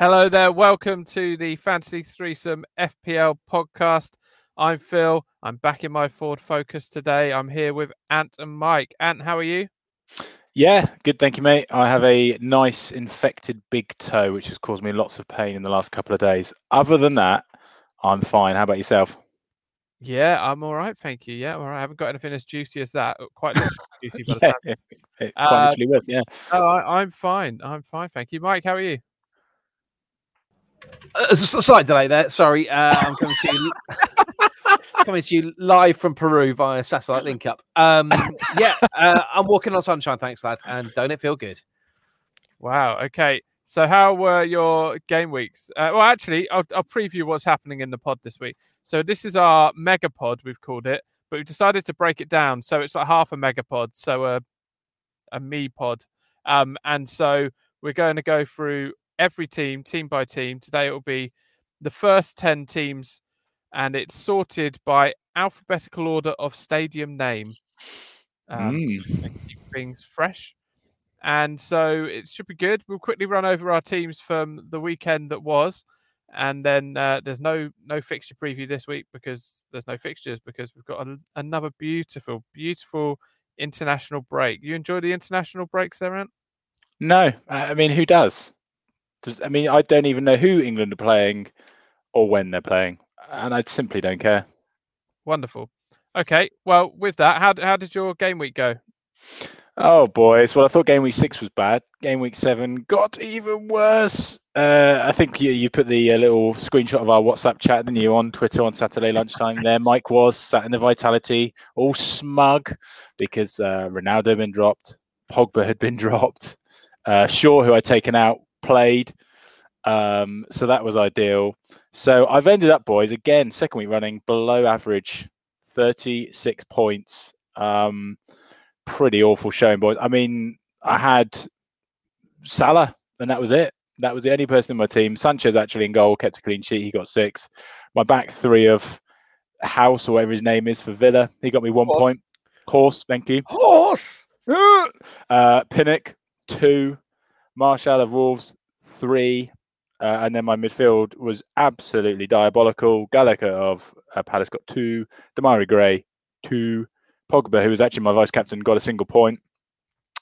Hello there. Welcome to the Fantasy Threesome FPL podcast. I'm Phil. I'm back in my Ford Focus today. I'm here with Ant and Mike. Ant, how are you? Yeah, good. Thank you, mate. I have a nice infected big toe, which has caused me lots of pain in the last couple of days. Other than that, I'm fine. How about yourself? Yeah, I'm all right. Thank you. Yeah, all right. I haven't got anything as juicy as that. Quite literally juicy, but yeah, it quite uh, literally was. Yeah. Oh, I, I'm fine. I'm fine. Thank you, Mike. How are you? Uh, a slight delay there. Sorry, uh, I'm coming to you. coming to you live from Peru via satellite link up. Um, yeah, uh, I'm walking on sunshine. Thanks, lad. And don't it feel good? Wow. Okay. So, how were your game weeks? Uh, well, actually, I'll, I'll, preview what's happening in the pod this week. So, this is our megapod, we've called it, but we've decided to break it down. So, it's like half a megapod, so a, a me pod. Um, and so, we're going to go through every team, team by team. Today, it will be the first 10 teams, and it's sorted by alphabetical order of stadium name. Um, mm. things fresh. And so it should be good. We'll quickly run over our teams from the weekend that was, and then uh, there's no no fixture preview this week because there's no fixtures because we've got a, another beautiful, beautiful international break. You enjoy the international breaks there, Ant? No, I mean who does? Does? I mean I don't even know who England are playing or when they're playing, and I simply don't care. Wonderful. Okay, well with that, how how did your game week go? Oh boys, well I thought game week six was bad. Game week seven got even worse. Uh, I think you, you put the uh, little screenshot of our WhatsApp chat, didn't you, on Twitter on Saturday lunchtime. There, Mike was sat in the Vitality, all smug because uh, Ronaldo had been dropped, Pogba had been dropped, uh, Shaw, who I'd taken out, played. Um, so that was ideal. So I've ended up, boys, again, second week running below average, 36 points. Um, pretty awful showing, boys. I mean, I had Salah, and that was it. That was the only person in my team. Sanchez actually in goal, kept a clean sheet. He got six. My back three of House or whatever his name is for Villa, he got me one Horse. point. Horse, thank you. Horse. Uh, Pinnock two. Marshall of Wolves three. Uh, and then my midfield was absolutely diabolical. Gallagher of uh, Palace got two. Demarai Gray two. Pogba, who was actually my vice captain, got a single point.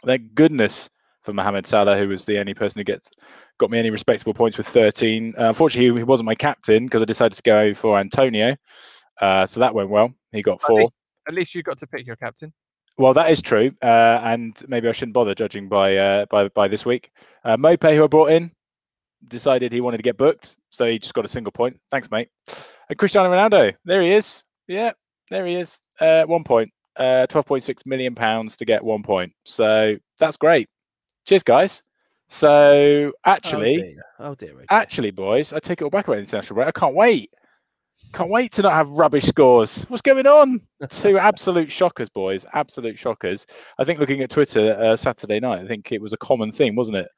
Thank goodness for Mohamed Salah, who was the only person who gets got me any respectable points with 13. Uh, unfortunately, he wasn't my captain because I decided to go for Antonio. Uh, so that went well. He got four. At least, at least, you got to pick your captain. Well, that is true, uh, and maybe I shouldn't bother judging by uh, by by this week. Uh, Maupay, who I brought in, decided he wanted to get booked, so he just got a single point. Thanks, mate. And Cristiano Ronaldo, there he is. Yeah, there he is. Uh, one point uh, 12.6 million pounds to get one point. So that's great. Cheers, guys. So actually, oh dear, oh dear actually, boys, I take it all back about international break. I can't wait. Can't wait to not have rubbish scores. What's going on? Two absolute shockers, boys. Absolute shockers. I think looking at Twitter uh, Saturday night, I think it was a common theme, wasn't it?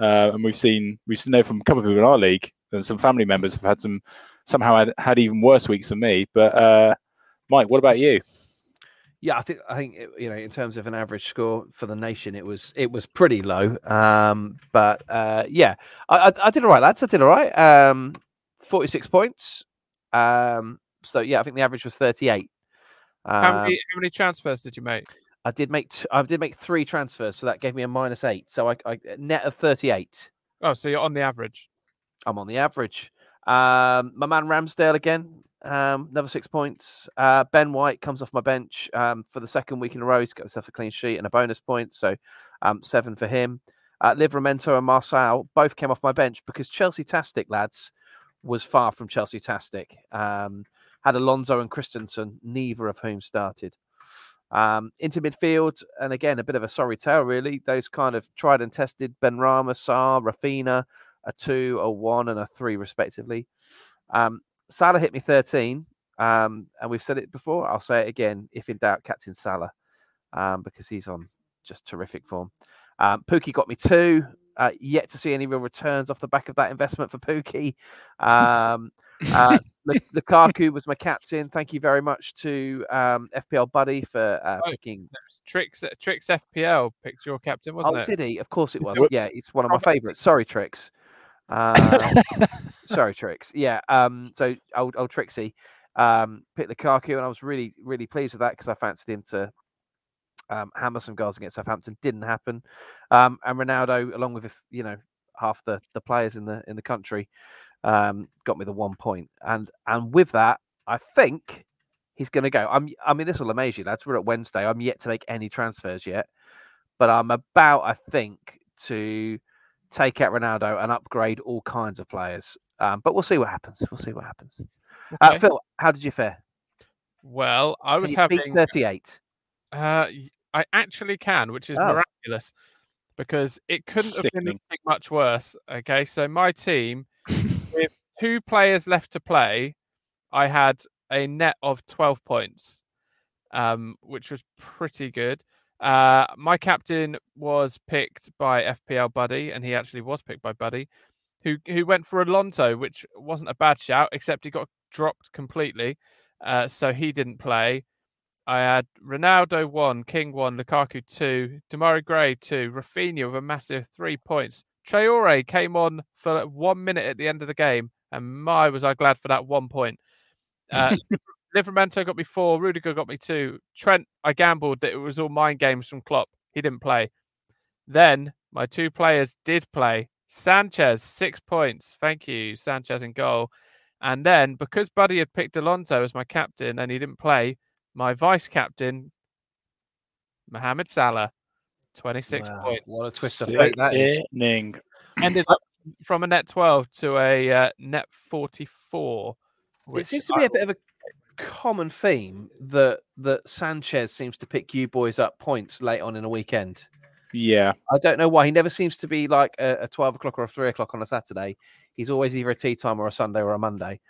Uh, and we've seen we've seen know from a couple of people in our league, and some family members have had some somehow had, had even worse weeks than me. But uh, Mike, what about you? Yeah, I think I think you know in terms of an average score for the nation, it was it was pretty low. Um, but uh, yeah, I, I, I, did all right, lads. I did all right. Um, Forty six points. Um, so yeah, I think the average was thirty eight. Um, how, many, how many transfers did you make? I did make t- I did make three transfers, so that gave me a minus eight. So I, I net of thirty eight. Oh, so you're on the average. I'm on the average. Um, my man Ramsdale again um, another six points. Uh, ben White comes off my bench um, for the second week in a row. He's got himself a clean sheet and a bonus point, so um, seven for him. Uh, Livramento and Marcel both came off my bench because Chelsea Tastic, lads, was far from Chelsea Tastic. Um, had Alonso and Christensen, neither of whom started. Um, into midfield, and again, a bit of a sorry tale, really. Those kind of tried and tested Benrahma, Sarr, Raphinha, a two, a one, and a three, respectively. Um, Salah hit me 13, um, and we've said it before. I'll say it again. If in doubt, Captain Salah, um, because he's on just terrific form. Um, Pukki got me two. Uh, yet to see any real returns off the back of that investment for Pukki. Um, uh, Lukaku was my captain. Thank you very much to um, FPL Buddy for uh, oh, picking. Tricks Tricks FPL picked your captain, wasn't oh, it? did he? Of course it was. Yeah, it's one of my favourites. Sorry, Tricks. Um, sorry, Tricks. Yeah. Um, so old old Trixie um, picked Lukaku, and I was really really pleased with that because I fancied him to um, hammer some goals against Southampton. Didn't happen. Um, and Ronaldo, along with you know half the the players in the in the country, um, got me the one point. And and with that, I think he's going to go. I'm. I mean, this will amaze you, lads. We're at Wednesday. I'm yet to make any transfers yet, but I'm about, I think, to take out Ronaldo and upgrade all kinds of players. Um, but we'll see what happens. We'll see what happens. Uh, Phil, how did you fare? Well, I was having. 38. Uh, I actually can, which is Oh. miraculous because it couldn't have been much worse. Okay, so my team, two players left to play, I had a net of 12 points, um, which was pretty good. Uh, my captain was picked by FPL Buddy, and he actually was picked by Buddy, who who went for Alonso, which wasn't a bad shout, except he got dropped completely, uh, so he didn't play. I had Ronaldo one, King one, Lukaku two, Demarai Gray two, Raphinha with a massive three points. Traore came on for one minute at the end of the game, and my was I glad for that one point. Uh, Livramento got me four, Rudiger got me two. Trent, I gambled that it was all mind games from Klopp. He didn't play. Then my two players did play. Sanchez, six points. Thank you, Sanchez in goal. And then because Buddy had picked Alonso as my captain and he didn't play, my vice captain, Mohamed Salah, 26 Wow, points. What a twist of fate that is. Sickening. Ended up from a net 12 to a uh, net 44. It seems to be a bit of a common theme that that Sanchez seems to pick you boys up points late on in a weekend. Yeah. I don't know why. He never seems to be like a, a 12 o'clock or a 3 o'clock on a Saturday. He's always either a tea time or a Sunday or a Monday.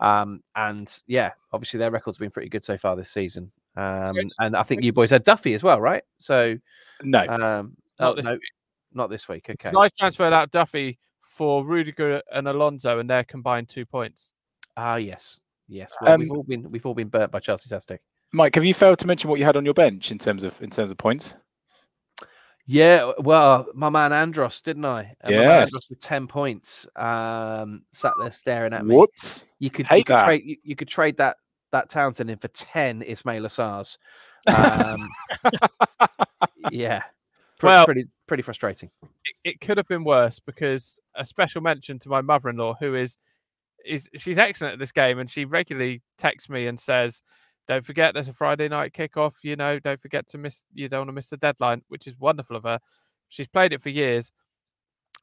Um, and yeah, obviously their record's been pretty good so far this season. Um, and I think you boys had Duffy as well, right? So, No. um, Not oh, this no, not this week. Okay. 'cause I transferred out Duffy for Rudiger and Alonso, and they're combined two points. Ah, yes. Yes. Well, we've Um, all been we've all been burnt by Chelsea Tastic. Mike, have you failed to mention what you had on your bench in terms of in terms of points? Yeah, well, my man Andros, didn't I? And my man Yes. Andros with ten points. Um, sat there staring at me. Whoops. You could you could that. trade you, you could trade that that Townsend in for ten Ismaila Sarrs. Um, yeah, Well- pretty pretty frustrating. it, it could have been worse because a special mention to my mother-in-law who is is she's excellent at this game and she regularly texts me and says don't forget there's a friday night kickoff you know don't forget to miss you don't want to miss the deadline which is wonderful of her. She's played it for years.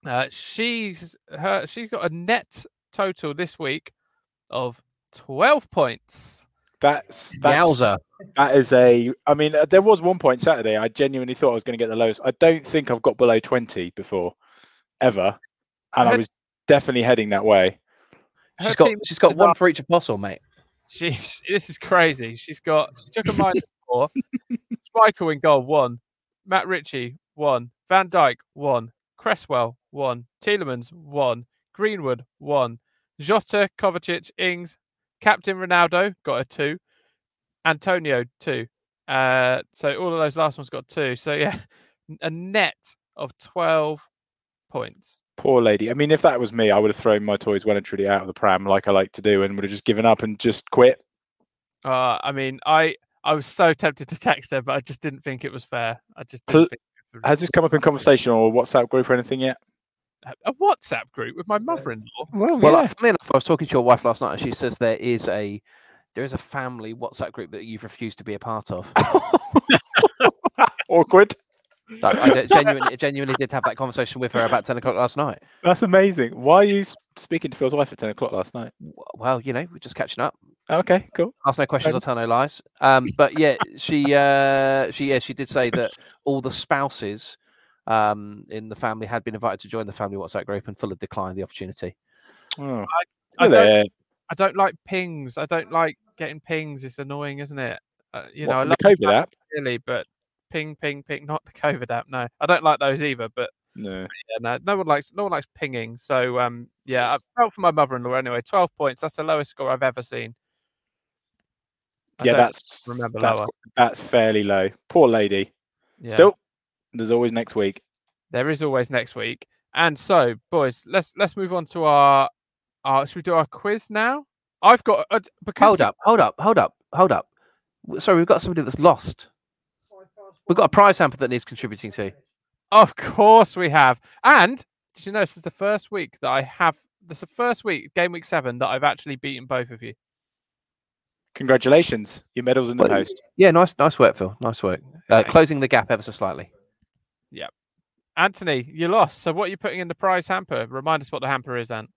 Uh, she's her she's got a net total this week of 12 points That's that's Yowza! that is a. I mean, uh, there was one point Saturday. I genuinely thought I was going to get the lowest. I don't think I've got below twenty before, ever, and I had- was definitely heading that way. She's got she's got one up- for each apostle, mate. She's this is crazy. She's got she took a minus four. Schmeichel in goal one. Matt Ritchie one. Van Dijk one. Cresswell one. Tielemans one. Greenwood one. Jota, Kovacic, Ings, Captain Ronaldo got a two. Antonio two. Uh, so all of those last ones got two. So yeah, a net of twelve points. Poor lady. I mean, if that was me, I would have thrown my toys well and truly out of the pram, like I like to do, and would have just given up and just quit. Uh, I mean, I I was so tempted to text her, but I just didn't think it was fair. I just Pl- didn't think it was Has this come up in conversation or WhatsApp group or anything yet? A- a WhatsApp group with my mother-in-law. Well, Well, uh, funnily enough, I was talking to your wife last night, and she says there is a there is a family WhatsApp group that you've refused to be a part of. awkward. Like, I genuinely genuinely did have that conversation with her about ten o'clock last night. That's amazing. Why are you speaking to Phil's wife at ten o'clock last night? Well, you know, we're just catching up. Okay, cool. Ask no questions, I'll tell no lies. Um, but yeah, she uh, she yeah she did say that all the spouses um, in the family had been invited to join the family WhatsApp group, and had declined the opportunity. Oh, I hello don't, there. I don't like pings. I don't like getting pings. It's annoying, isn't it? Uh, you What, know, I love the COVID app. really, but ping, ping, ping. Not the COVID app. No, I don't like those either. But No. yeah, no, no one likes no one likes pinging. So um, yeah, I felt for my mother-in-law anyway. Twelve points. That's the lowest score I've ever seen. I Yeah, that's remember that's, lower. that's fairly low. Poor lady. yeah. Still, there's always next week. there is always next week. And so, boys, let's let's move on to our. our should we do our quiz now? I've got uh, because Hold up, hold up, hold up, hold up. Sorry, we've got somebody that's lost. We've got a prize hamper that needs contributing to. Of course we have. And did you know this is the first week that I have? This is the first week, game week seven, that I've actually beaten both of you. Congratulations, your medal's in the Well, post. Yeah, nice, nice work, Phil. Nice work. Uh, closing the gap ever so slightly. Anthony, you lost. So what are you putting in the prize hamper? Remind us what the hamper is, Ant.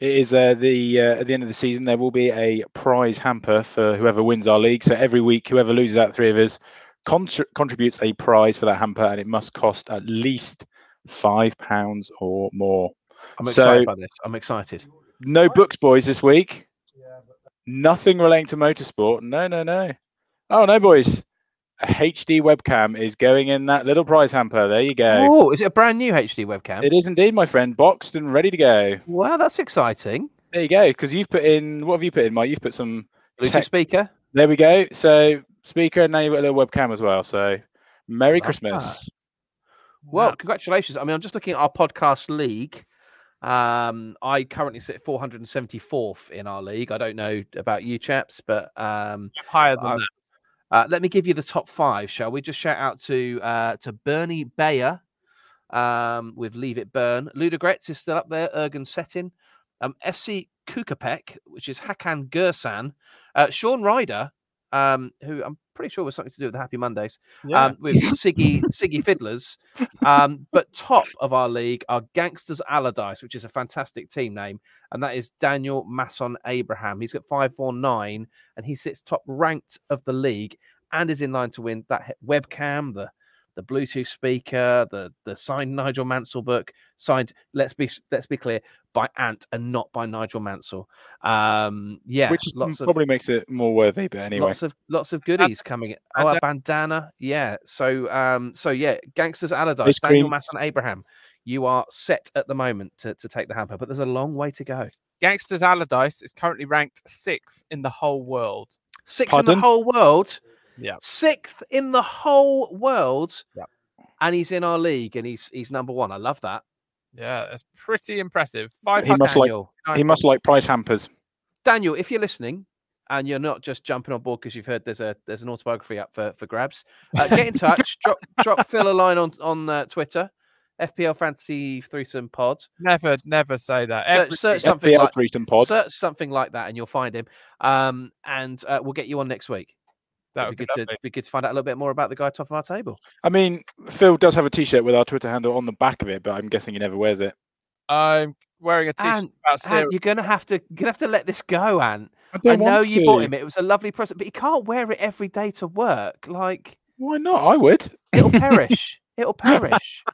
It is uh, the uh, at the end of the season there will be a prize hamper for whoever wins our league. So every week, whoever loses out three of us contr- contributes a prize for that hamper, and it must cost at least five pounds or more. I'm So- excited by this. I'm excited. No books, boys, this week. Nothing relating to motorsport. No, no, no. Oh no, boys. A HD webcam is going in that little prize hamper. There you go. Oh, is it a brand new HD webcam? It is indeed, my friend, boxed and ready to go. Wow, that's exciting. There you go. Because you've put in what have you put in, Mike? You've put some. Bluetooth Tech- speaker. There we go. So speaker, and now you've got a little webcam as well. So Merry Love Christmas. Well, Wow. congratulations. I mean, I'm just looking at our podcast league. Um, I currently sit 474th in our league. I don't know about you chaps, but um, higher than I- that. Uh, let me give you the top five, shall we? Just shout out to uh, to Bernie Bayer um, with Leave It Burn. Ludogretz is still up there. Ergen Settin. Um, FC Kukapek, which is Hakan Gersan. Uh, Sean Ryder, um, who I'm pretty sure was something to do with the Happy Mondays Yeah. um, with Siggy Siggy Fiddlers. Um, but top of our league are Gangsters Allardyce, which is a fantastic team name, and that is Daniel Masson Abraham. He's got five four nine, and he sits top ranked of the league and is in line to win that webcam, the the Bluetooth speaker, the the signed Nigel Mansell book, signed. Let's be let's be clear by Ant and not by Nigel Mansell. Um, yeah, Which is- lots of probably makes it more worthy, but anyway. Lots of lots of goodies coming. in. Oh, a bandana, yeah. So um, so yeah, gangsters Allardyce, Ice Daniel cream. Masson Abraham. You are set at the moment to, to take the hamper, but there's a long way to go. Gangsters Allardyce is currently ranked sixth in the whole world. Sixth in the whole world. Yeah. Sixth in the whole world. Yeah. And he's in our league, and he's he's number one. I love that. Yeah, that's pretty impressive. Five He must like- He must like prize hampers. Daniel, if you're listening and you're not just jumping on board because you've heard there's a there's an autobiography up for for grabs, uh, get in touch. drop drop Phil a line on on uh, Twitter, FPL Fantasy Threesome Pod. Never, never say that. Search, search something FPL like threesome pod. search something like that, and you'll find him. Um, and uh, we'll get you on next week. That It'd be be good to lovely. be good to find out a little bit more about the guy top of our table. I mean, Phil does have a T-shirt with our Twitter handle on the back of it, but I'm guessing he never wears it. I'm wearing a t-shirt Ant, about Ant, you're gonna have to you're gonna have to let this go, Ant. I, I don't know want you bought him it. It was a lovely present, but he can't wear it every day to work. Like Why not? I would. it'll perish. it'll perish.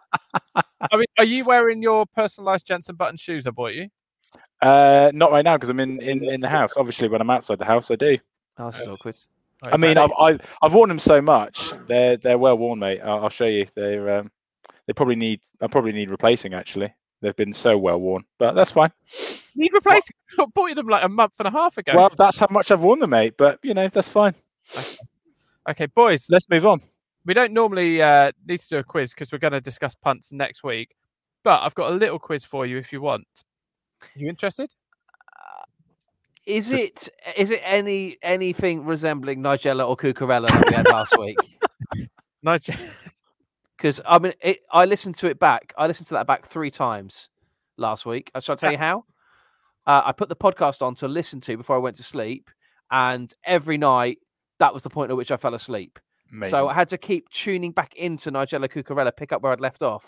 I mean, are you wearing your personalised Jensen button shoes I bought you? Uh, not right now because I'm in, in in the house. Obviously, when I'm outside the house, I do. Oh, this is awkward. I mean, I've, I've I've worn them so much. They're they're well worn, mate. I'll, I'll show you. They're um, they probably need I probably need replacing. Actually, they've been so well worn, but that's fine. need replacing. I bought you them like a month and a half ago. Well, that's how much I've worn them, mate. But you know, that's fine. okay, boys, Let's move on. we don't normally uh, need to do a quiz because we're going to discuss punts next week. But I've got a little quiz for you if you want. You interested? Is Just- it is it any anything resembling Nigella or Cucurella that we had last week? Because I mean, it, I listened to it back. I listened to that back three times last week. Uh, Shall I tell you how? Uh, I put the podcast on to listen to before I went to sleep, and every night that was the point at which I fell asleep. Amazing. So I had to keep tuning back into Nigella Cucurella, pick up where I'd left off.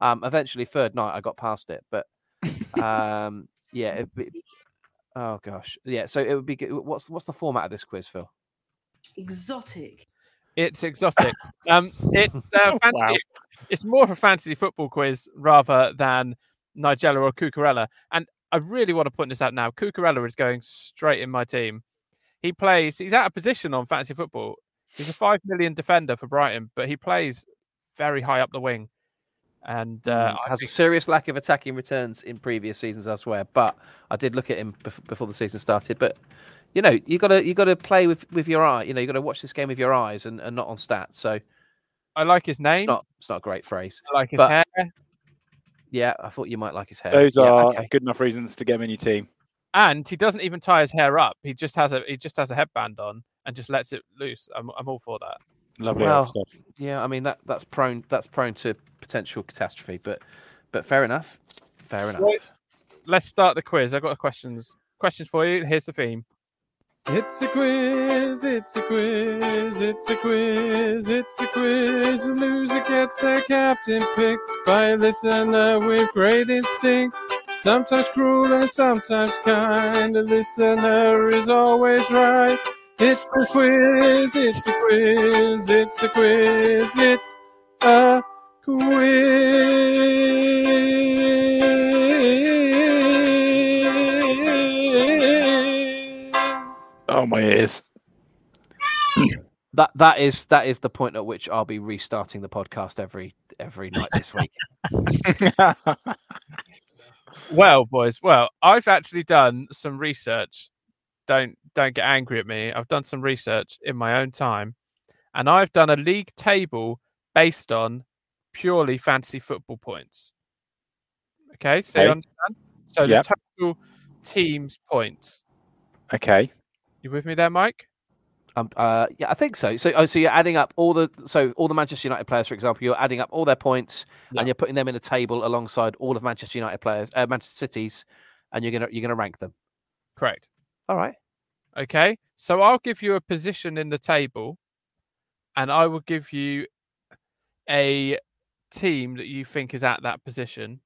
Um, eventually, third night, I got past it, but um, yeah. It- oh gosh, yeah. So it would be. good- What's what's the format of this quiz, Phil? exotic. It's exotic. Um, it's uh, Wow. fantasy. It's more of a fantasy football quiz rather than Nigella or Cucurella. And I really want to point this out now. Cucurella is going straight in my team. He plays. He's out of position on fantasy football. He's a five million defender for Brighton, but he plays very high up the wing. And uh, I has a serious lack of attacking returns in previous seasons elsewhere. But I did look at him bef- before the season started. But you know, you gotta you gotta play with with your eye. You know, you gotta watch this game with your eyes and, and not on stats. So I like his it's name. not it's not a great phrase. I like his but- hair. Yeah, I thought you might like his hair. Those Yeah, are okay. good enough reasons to get him in your team. And he doesn't even tie his hair up. He just has a he just has a headband on and just lets it loose. I'm I'm all for that. Lovely Well, stuff. Yeah, I mean that that's prone that's prone to potential catastrophe, but but fair enough. Fair enough. Boys, let's start the quiz. I've got questions questions for you. Here's the theme. It's a quiz, it's a quiz, it's a quiz, it's a quiz. The loser gets their captain picked by a listener with great instinct. Sometimes cruel and sometimes kind. The listener is always right. It's a quiz, it's a quiz, it's a quiz, it's a quiz. Oh my ears. That that is that is the point at which I'll be restarting the podcast every every night this week. Well, boys, well, I've actually done some research. Don't don't get angry at me. I've done some research in my own time, and I've done a league table based on purely fantasy football points. Okay, so you understand? So Yep. the total teams points. okay. You with me there, Mike? Um, uh, yeah, I think so. So, oh, so you're adding up all the so all the Manchester United players, for example, you're adding up all their points Yeah. and you're putting them in a table alongside all of Manchester United players, uh, Manchester City's, and you're gonna you're gonna rank them. Correct. All right. Okay, so I'll give you a position in the table, and I will give you a team that you think is at that position,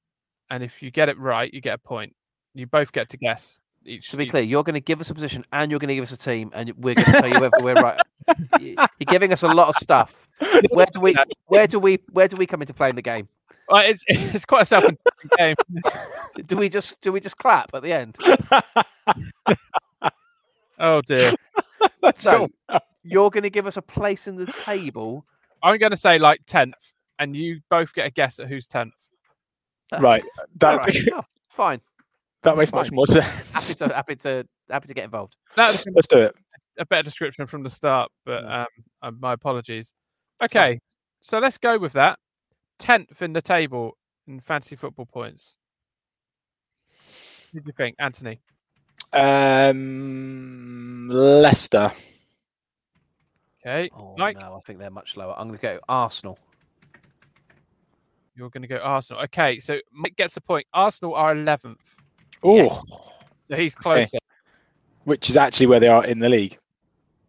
and if you get it right, you get a point. You both get to guess each. To be clear, you're going to give us a position and you're going to give us a team, and we're going to tell you whether we're right. You're giving us a lot of stuff. Where do we where do we where do we come into playing the game? Well, it's it's quite a self-interesting game. Do we just do we just clap at the end? Oh dear, So you're going to give us a place in the table. I'm going to say like tenth, and you both get a guess at who's tenth. right. All That, right. Oh, fine. that makes much fine. more Happy sense. to happy to happy to get involved. That's Let's do it. a better description from the start, but Yeah. um, uh, my apologies. Okay, so let's go with that. Tenth in the table in fantasy football points. What do you think, Anthony? Um, Leicester. Okay, Oh Mike? no, I think they're much lower. I'm going to go Arsenal. you're going to go Arsenal. Okay, so Mike gets a point. Arsenal are eleventh, Oh, Yes. so he's Okay. closer. which is actually where they are in the league.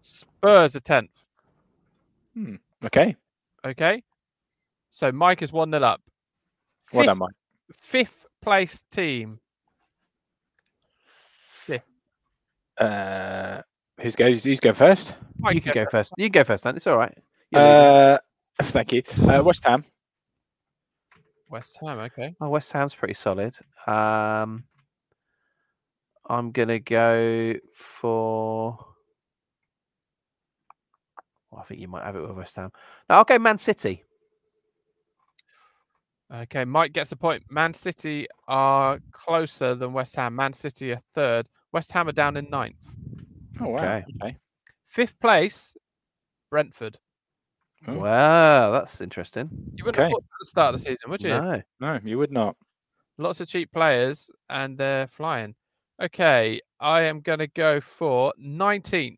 Spurs are tenth. Hmm. Okay. Okay, so Mike is one nil up. Well done, Mike. fifth place team. Uh, who's goes? Who's going first? Mike you can go go first. You can go first, then. It's all right. Uh, thank you. Uh, West Ham. West Ham. Okay. Oh, West Ham's pretty solid. Um, I'm gonna go for. Well, I think you might have it with West Ham. No, I'll go Man City. Okay, Mike gets a point. Man City are closer than West Ham. Man City are third. West Ham are down in ninth. Oh wow. Okay. Okay. Fifth place, Brentford. Oh. Wow, that's interesting. You wouldn't have Okay. thought at the start of the season, would you? No. No, you would not. Lots of cheap players, and they're flying. Okay, I am going to go for 19th.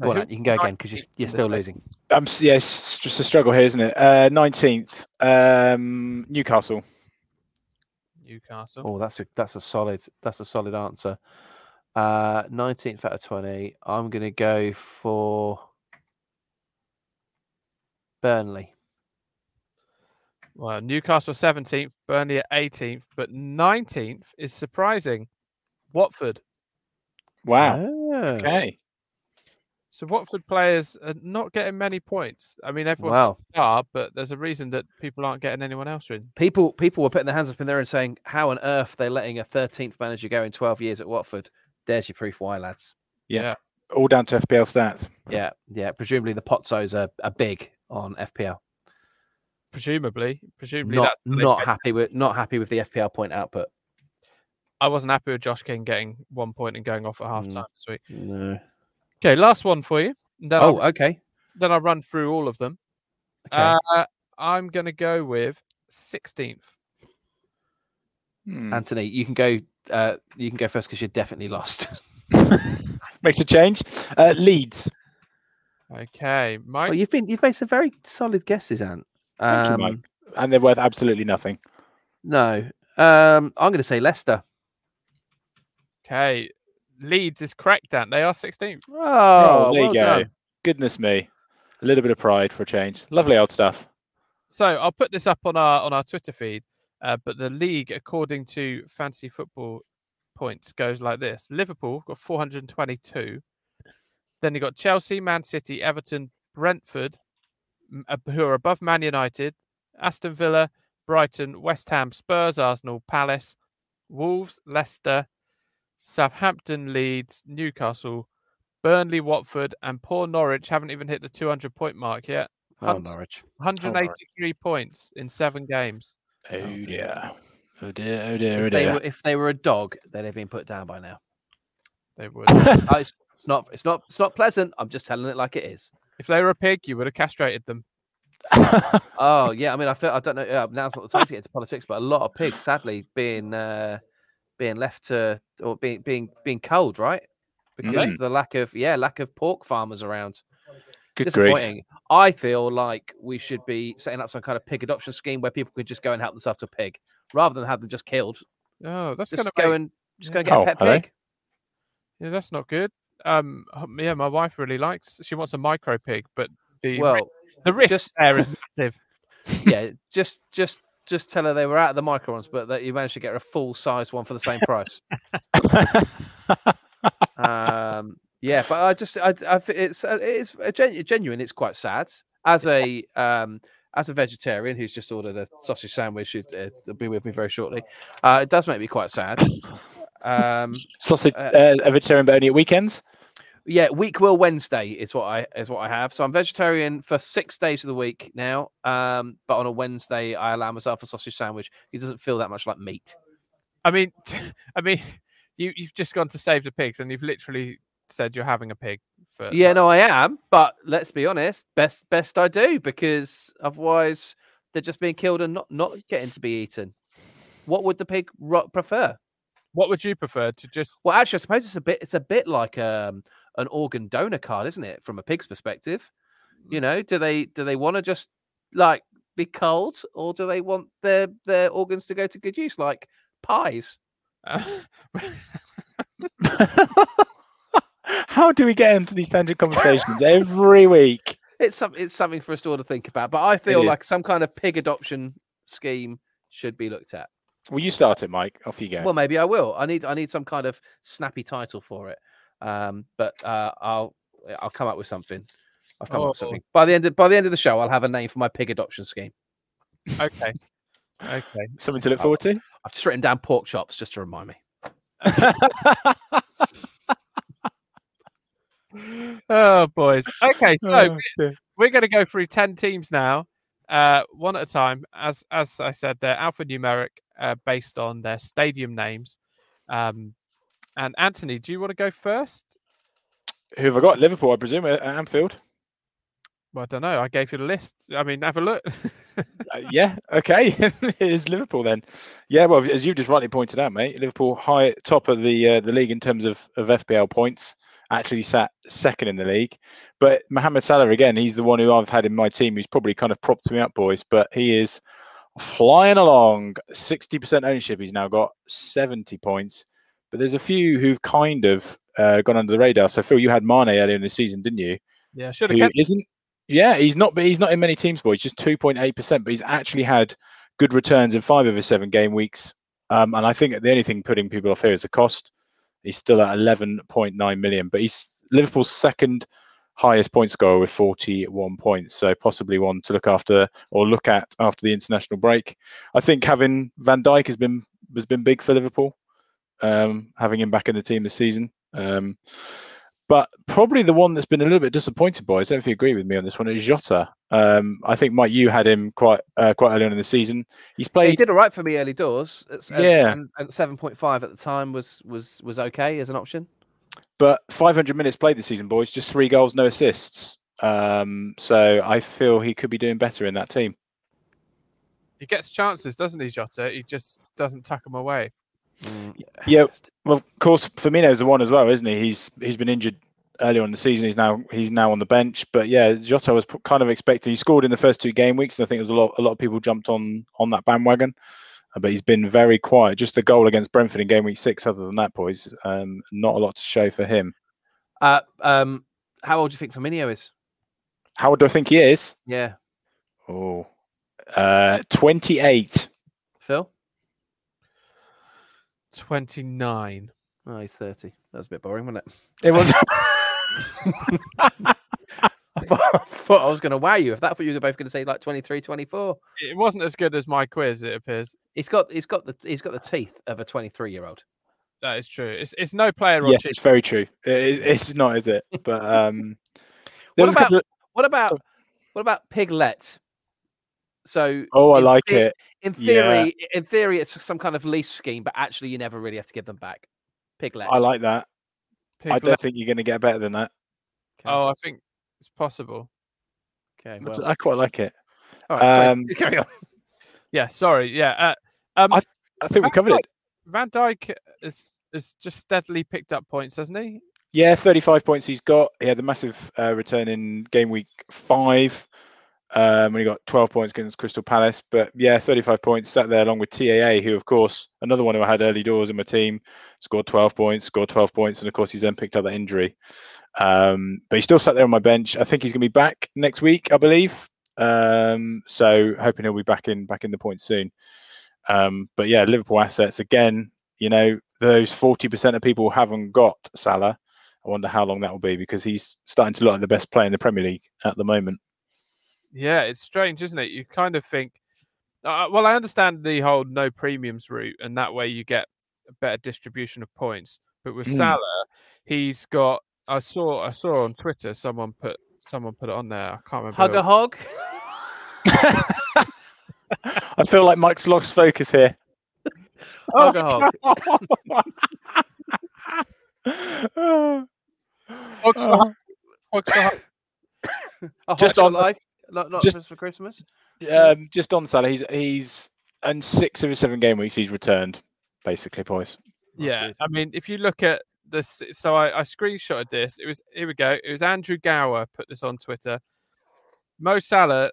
Go on, you can go again because you're, you're still losing. Um, s- yeah, it's just a struggle here, isn't it? Uh, nineteenth. Um, Newcastle. Newcastle. Oh, that's a that's a solid that's a solid answer. Uh, 19th out of 20. I'm gonna go for Burnley. Well, Newcastle 17th, Burnley at 18th, but 19th is surprising. Watford. Wow. Oh, Okay. So Watford players are not getting many points. I mean, everyone's Wow. are, but there's a reason that people aren't getting anyone else in. People people were putting their hands up in there and saying, "How on earth they're letting a 13th manager go in 12 years at Watford?" There's your proof why, lads. Yeah. All down to FPL stats. Yeah, yeah. Presumably the Pozzos are, are big on FPL. Presumably, presumably Not that's not happy with not happy with the FPL point output. I wasn't happy with Josh King getting one point and going off at half Mm. time this week. No. Okay, last one for you. Then Oh, I'll, okay. then I'll run through all of them. Okay. Uh, I'm going to go with 16th. Hmm. Anthony, you can go. Uh, you can go first because you're definitely lost. Makes a change. Uh, Leeds. Okay, Mike. well, you've been you've made some very solid guesses, Ant. Thank you, Um, Mike. And they're worth absolutely nothing. no, um, I'm going to say Leicester. Okay, Leeds is correct, Dan. They are 16th. Oh, there well you go. done. Goodness me. A little bit of pride for a change. Lovely old stuff. So I'll put this up on our on our Twitter feed. Uh, but the league, according to Fantasy Football Points, goes like this: Liverpool got 422. Then you got Chelsea, Man City, Everton, Brentford, uh, who are above Man United, Aston Villa, Brighton, West Ham, Spurs, Arsenal, Palace, Wolves, Leicester, Southampton, Leeds, Newcastle, Burnley, Watford, and poor Norwich haven't even hit the 200 point mark yet. Oh, Hunt- Norwich. 183 points in seven games. Oh, Oh, dear. dear. Oh dear, oh dear, oh If they, dear. were, if they were a dog, they'd have been put down by now. They would. Oh, it's, it's not. It's not. It's not pleasant. I'm just telling it like it is. if they were a pig, you would have castrated them. Oh yeah. I mean, I feel. I don't know. Uh, now's not the time to get into politics, but a lot of pigs, sadly, being uh, being left to or being being being culled, right? Because Really? of the lack of yeah lack of pork farmers around. Good grief. Disappointing. I feel like we should be setting up some kind of pig adoption scheme where people could just go and help themselves to a pig, rather than have them just killed. Oh, that's Just gonna go make, and just yeah. go and get Oh, a pet are they? pig. yeah, that's not good. Um, yeah, my wife really likes. She wants a micro pig, but the ri- Well, the risk just- there is massive. yeah, just just just tell her they were out of the microns, but that you managed to get her a full size one for the same price. um, yeah, but I just I, I it's uh, it's genu- genuine. It's quite sad as a um as a vegetarian who's just ordered a sausage sandwich. Uh, will be with me very shortly. Uh, it does make me quite sad. Um, Sausage, Uh, uh, a vegetarian, but only at weekends. Yeah, week will Wednesday is what I is what I have. So I'm vegetarian for six days of the week now. Um, but on a Wednesday I allow myself a sausage sandwich. It doesn't feel that much like meat. I mean, I mean, you you've just gone to save the pigs, and you've literally said you're having a pig. For Yeah, no, I am. But let's be honest, best best I do because otherwise they're just being killed and not not getting to be eaten. What would the pig prefer? What would you prefer to just? Well, actually, I suppose it's a bit it's a bit like um, an organ donor card, isn't it? From a pig's perspective, you mm. know, do they do they want to just like be culled, or do they want their their organs to go to good use, like pies? How do we get into these tangent conversations every week? It's some it's something for us all to think about. But I feel like some kind of pig adoption scheme should be looked at. Will you start it, Mike? Off you go. Well, maybe I will. I need I need some kind of snappy title for it. Um, but uh, I'll I'll come up with something. I'll come up with Oh. something by the end of by the end of the show. I'll have a name for my pig adoption scheme. okay, okay. Something to look forward to. I've just written down pork chops just to remind me. Oh boys. Okay, so Oh, we're going to go through 10 teams now uh one at a time as as i said they're alphanumeric uh, based on their stadium names um and anthony do you want to go first Who have I got? Liverpool, I presume, at Anfield. well i don't know i gave you the list i mean have a look Uh, yeah, okay. it is Liverpool then. Yeah, well, as you've just rightly pointed out, mate, Liverpool high top of the uh, the league in terms of, of FPL points. Actually sat second in the league, but Mohamed Salah again. He's the one who I've had in my team. He's probably kind of propped me up, boys. But he is flying along. Sixty percent ownership. He's now got seventy points. But there's a few who've kind of uh, gone under the radar. So Phil, you had Mane earlier in the season, didn't you? yeah should have kept isn't yeah he's not but he's not in many teams boys just 2.8% but he's actually had good returns in five of his seven game weeks. Um, and i think the only thing putting people off here is the cost. He's still at 11.9 million but he's liverpool's second highest point scorer with 41 points. So possibly one to look after or look at after the international break. I think having van Dijk has been has been big for liverpool um, having him back in the team this season um, but probably the one that's been a little bit disappointed, boys. I don't know if you agree with me on this one. Is Jota? Um, I think Mike, you had him quite uh, quite early on in the season. He's played. He did all right for me early doors. It's, uh, Yeah. and, and seven point five at the time was was was okay as an option. but 500 minutes played this season, boys. Just three goals, no assists. Um, so I feel he could be doing better in that team. He gets chances, doesn't he, Jota? He just doesn't tuck them away. Mm, Yeah, Well, of course, Firmino's the one as well, isn't he? He's he's been injured earlier on in the season. He's now he's now on the bench. But yeah, Jota was kind of expecting. He scored in the first two game weeks, and I think there's a lot a lot of people jumped on on that bandwagon. Uh, But he's been very quiet. Just the goal against Brentford in game week six. Other than that, boys, um, not a lot to show for him. Uh, um, how old do you think Firmino is? How old do I think he is? Yeah, Oh, uh, 28. Phil. 29. Oh, he's thirty. That was a bit boring, wasn't it? It was. I thought, I was going to wow you. If that thought you were both going to say like 23, 24. It wasn't as good as my quiz, it appears. He's got he's got the he's got the teeth of a 23 year old. That is true. It's it's no player yes, it's very true. It, it- it's not, is it? But um, What about- of- What about what about Piglet? So oh, I like the- it. In Yeah. theory, in theory, it's some kind of lease scheme, but actually, you never really have to give them back. Piglet. I like that. I don't think you're going to get better than that. Okay. Oh, I think it's possible. okay. Well, I quite like it. all right, um, carry on. Yeah, sorry. Yeah. Uh, um, I I think we covered Dijk- it. Van Dijk has, has just steadily picked up points, hasn't he? Yeah, 35 points he's got. He had a massive uh, return in game week five um, when he got 12 points against Crystal Palace. But yeah, 35 points sat there along with TAA, who, of course, another one who I had early doors in my team, scored 12 points, scored 12 points. And of course, he's then picked up that injury. Um, but he still sat there on my bench. I think he's going to be back next week, I believe. Um, so hoping he'll be back in back in the points soon. Um, but yeah, Liverpool assets again. You know, those 40% of people haven't got Salah. I wonder how long that will be because he's starting to look like the best player in the Premier League at the moment. Yeah, it's strange, isn't it? You kind of think, uh, well, I understand the whole no premiums route, and that way you get a better distribution of points. But with Mm. Salah, he's got. I saw, I saw on Twitter someone put someone put it on there. I can't remember. Hug a hog. I feel like Mike's lost focus here. Hug a hog. Hogs for Oh, Hug- Hogs Hug. Just on life. Not, not just- just for Christmas. um, just on Salah, he's he's in six of his seven game weeks he's returned, basically, boys. That's Yeah, good. I mean, if you look at this, so I, I screenshotted this. It was here we go. It was Andrew Gower put this on Twitter. Mo Salah,